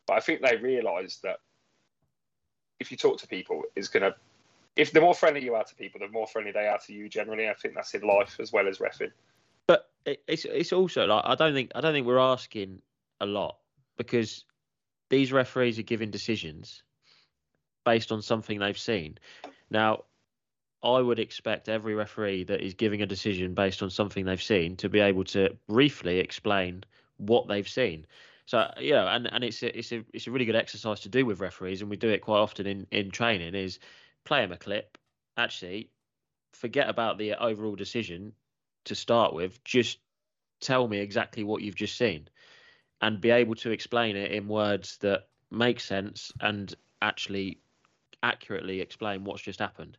But I think they realise that if you talk to people, it's going to, if the more friendly you are to people, the more friendly they are to you generally. I think that's in life as well as refing. But it's it's also like I don't think I don't think we're asking a lot because these referees are giving decisions based on something they've seen. Now, I would expect every referee that is giving a decision based on something they've seen to be able to briefly explain what they've seen. So you know, and, and it's a, it's a it's a really good exercise to do with referees, and we do it quite often in in training. Is play him a clip, actually forget about the overall decision to start with. Just tell me exactly what you've just seen, and be able to explain it in words that make sense and actually accurately explain what's just happened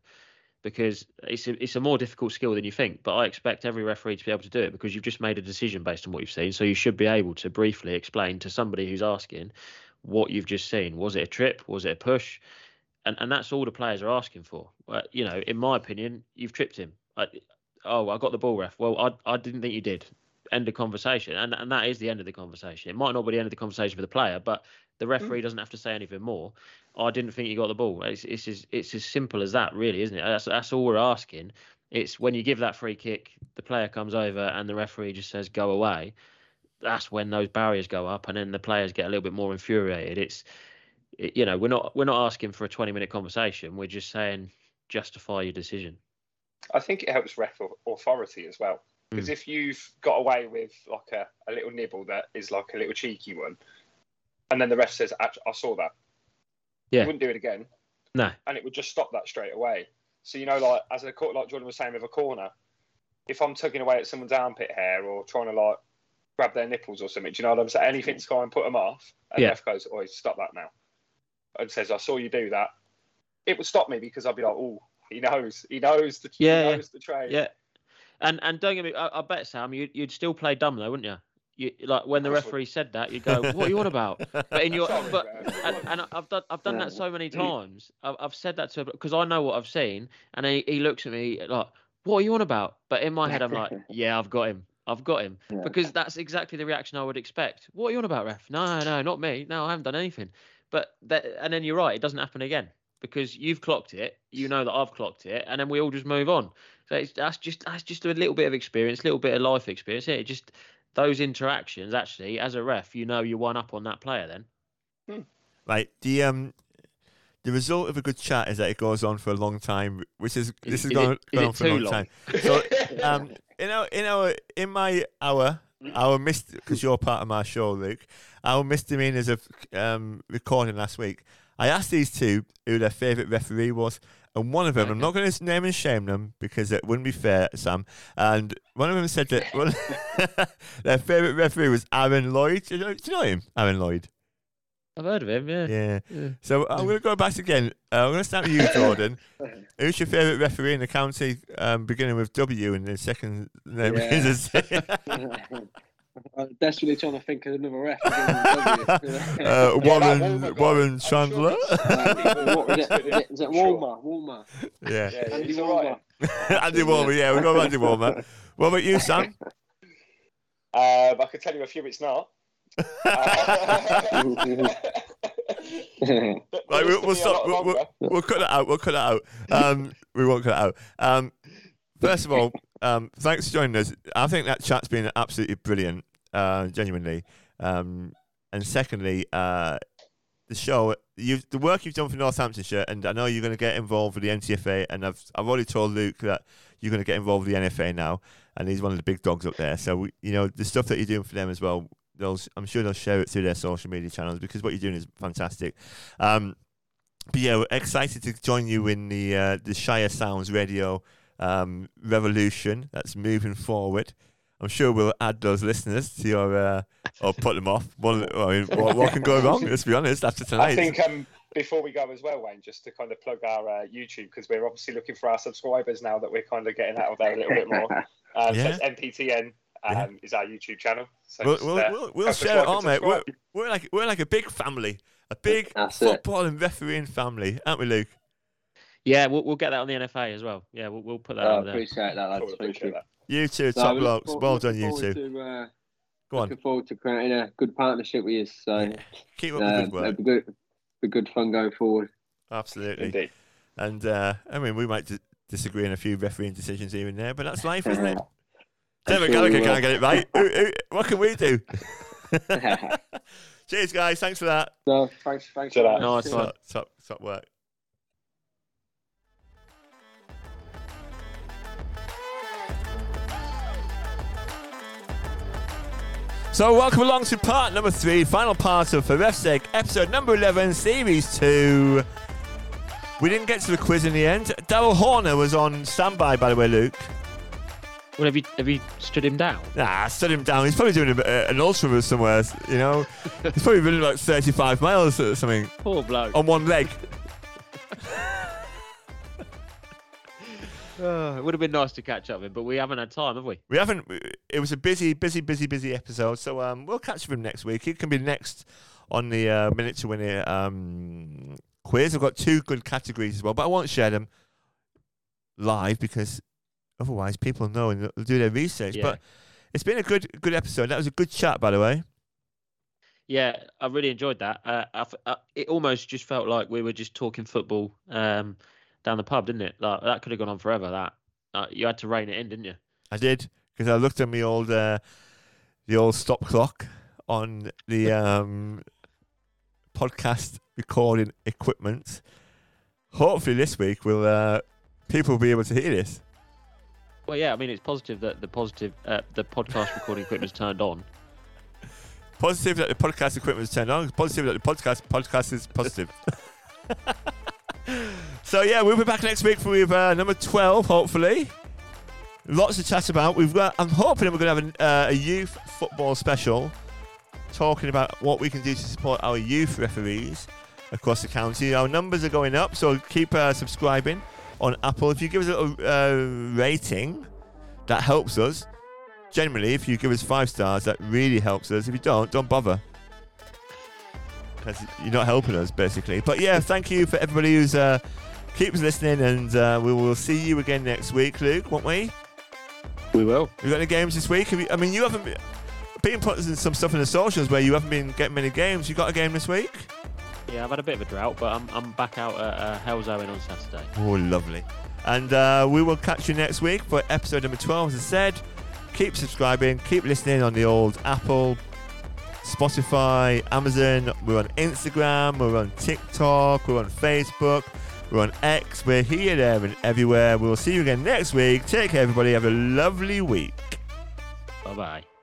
because it's a, it's a more difficult skill than you think. But I expect every referee to be able to do it because you've just made a decision based on what you've seen. So you should be able to briefly explain to somebody who's asking what you've just seen. Was it a trip? Was it a push? And and that's all the players are asking for. Uh, you know, in my opinion, you've tripped him. I, oh, I got the ball, ref. Well, I I didn't think you did. End of conversation, and and that is the end of the conversation. It might not be the end of the conversation for the player, but the referee doesn't have to say anything more. I didn't think you got the ball. It's it's as it's as simple as that, really, isn't it? That's that's all we're asking. It's when you give that free kick, the player comes over and the referee just says go away. That's when those barriers go up, and then the players get a little bit more infuriated. It's it, you know we're not we're not asking for a 20 minute conversation. We're just saying justify your decision. I think it helps ref authority as well. Because Mm. if you've got away with like a, a little nibble that is like a little cheeky one, and then the ref says, I saw that," Yeah. you wouldn't do it again. No. and it would just stop that straight away. So you know, like as a court, like Jordan was saying with a corner, if I'm tugging away at someone's armpit hair or trying to like grab their nipples or something, do you know what I'm saying? Anything to try and put them off, and Yeah. the ref goes, "Oh, stop that now," and says, "I saw you do that." It would stop me because I'd be like, "Oh, he knows, he knows the, Yeah, he yeah. knows the trade." Yeah, and and don't get me. I, I bet Sam, you'd you'd still play dumb though, wouldn't you? You like when the Of course I would. referee said that, you'd go, "What are you on about?" But in your Sorry, but and, and I've done I've done that so many times. I've, I've said that to because I know what I've seen, and he, he looks at me like, "What are you on about?" But in my head, I'm like, "Yeah, I've got him. I've got him." Yeah. Because that's exactly the reaction I would expect. What are you on about, ref? No, no, not me. No, I haven't done anything. But that, and then you're right, it doesn't happen again because you've clocked it. You know that I've clocked it, and then we all just move on. So it's, that's just that's just a little bit of experience, a little bit of life experience. It just those interactions actually, as a ref, you know you're one up on that player. Then Right. The um, the result of a good chat is that it goes on for a long time, which is this Is- is is going, it- is going it on for a long, long? time. So um, in our in our in my hour our missed because you're part of my show, Luke. Our misdemeanors of um recording last week. I asked these two who their favourite referee was, and one of them, I'm not going to name and shame them because it wouldn't be fair, Sam. And one of them said that their favourite referee was Aaron Lloyd. Do you, know, do you know him, Aaron Lloyd? I've heard of him. Yeah. Yeah. Yeah. So I'm going to go back again. Uh, I'm going to start with you, Jordan. Who's your favourite referee in the county, um, beginning with W and the second name Yeah. is I'm desperately trying to think of another ref. again. uh, Yeah, that Warren Walmer Warren I'm sure Chandler. Uh, what was it? Was it, was it I'm sure. Walmer? Walmer. yeah, Yeah, Andy he's Walmer. Andy Warmer. Yeah, we've got Andy Warmer. What about you, Sam? Um, I could tell you a few. It's not. Right, we'll, we'll stop. We'll, we'll, we'll cut that out. We'll cut that out. Um, we won't cut it out. Um, first of all, um, thanks for joining us. I think that chat's been absolutely brilliant, uh, genuinely. Um, and secondly, uh, the show, you've, the work you've done for Northamptonshire, and I know you're going to get involved with the NTFA, and I've I've already told Luke that you're going to get involved with the NFA now, and he's one of the big dogs up there. So we, you know the stuff that you're doing for them as well. They'll, I'm sure they'll share it through their social media channels because what you're doing is fantastic. Um, but yeah, we're excited to join you in the uh, the Shire Sounds Radio um, revolution that's moving forward. I'm sure we'll add those listeners to your uh, or put them off. One, I mean, what, what can go wrong? Let's be honest. After tonight, I think um, before we go as well, Wayne, just to kind of plug our uh, YouTube because we're obviously looking for our subscribers now that we're kind of getting out of there a little bit more. Um, Yeah. So it's NPTN um, is our YouTube channel. So we'll, just, we'll, uh, we'll, we'll share it on, mate. We're, we're like we're like a big family, a big That's it. football and refereeing family, aren't we, Luke? Yeah, we'll, we'll get that on the NFA as well. Yeah, we'll, we'll put that I out there. appreciate that, lads. Thank appreciate you. that. You two, No, top we blokes. look Well done, you looking two. To, uh, Go on, Looking forward to creating a good partnership with you. So Yeah, keep up um, the good work. it'll be good, be good fun going forward. Absolutely. Indeed. And uh, I mean, we might d- disagree on a few refereeing decisions here and there, but that's life, isn't it? David sure Gallagher we will. can't get it right. Who- who- what can we do? Cheers, guys. Thanks for that. no, thanks, thanks. Ta-ra. very much. Nice Cheers. one. Top, top, top work. So, welcome along to part number three, final part of For Ref's Sake, episode number 11, series two. We didn't get to the quiz in the end. Daryl Horner was on standby, by the way, Luke. Well, have you have you stood him down? Nah, stood him down. He's probably doing a, a, an ultra with somewhere, you know. He's probably running like 35 miles or something Poor bloke. on one leg. Oh, it would have been nice to catch up with him, but we haven't had time, have we? We haven't. It was a busy, busy, busy, busy episode. So um, we'll catch up with him next week. It can be next on the uh, minute to win it um, quiz. I've got two good categories as well, but I won't share them live because otherwise people know and they'll do their research. Yeah. But it's been a good, good episode. That was a good chat, by the way. Yeah, I really enjoyed that. Uh, I f uh it almost just felt like we were just talking football um, down the pub, didn't it? Like that could have gone on forever. That uh, you had to rein it in, didn't you? I did because I looked at my old, uh, the old stop clock on the um, podcast recording equipment. Hopefully, this week will uh, people will be able to hear this. Well, yeah. I mean, it's positive that the positive uh, the podcast recording equipment is turned on. Positive that the podcast equipment is turned on. Positive that the podcast podcast is positive. so yeah, we'll be back next week for with uh, number twelve. Hopefully, lots to chat about. We've got. I'm hoping we're going to have an, uh, a youth football special, talking about what we can do to support our youth referees across the county. Our numbers are going up, so keep uh, subscribing on Apple. If you give us a little uh, rating, that helps us. Generally, if you give us five stars, that really helps us. If you don't, don't bother. Because you're not helping us, basically. But yeah, thank you for everybody who's uh, keeps listening, and uh, we will see you again next week, Luke, won't we? We will. We got any games this week? Have you, I mean, you haven't been, been putting some stuff in the socials where you haven't been getting many games. You got a game this week? Yeah, I've had a bit of a drought, but I'm I'm back out at uh, Halesowen on Saturday. Oh, lovely. And uh, we will catch you next week for episode number 12. As I said, keep subscribing, keep listening on the old Apple, Spotify, Amazon. We're on Instagram, we're on TikTok, we're on Facebook, we're on X. We're here, there, and everywhere. We'll see you again next week. Take care, everybody. Have a lovely week. Bye bye.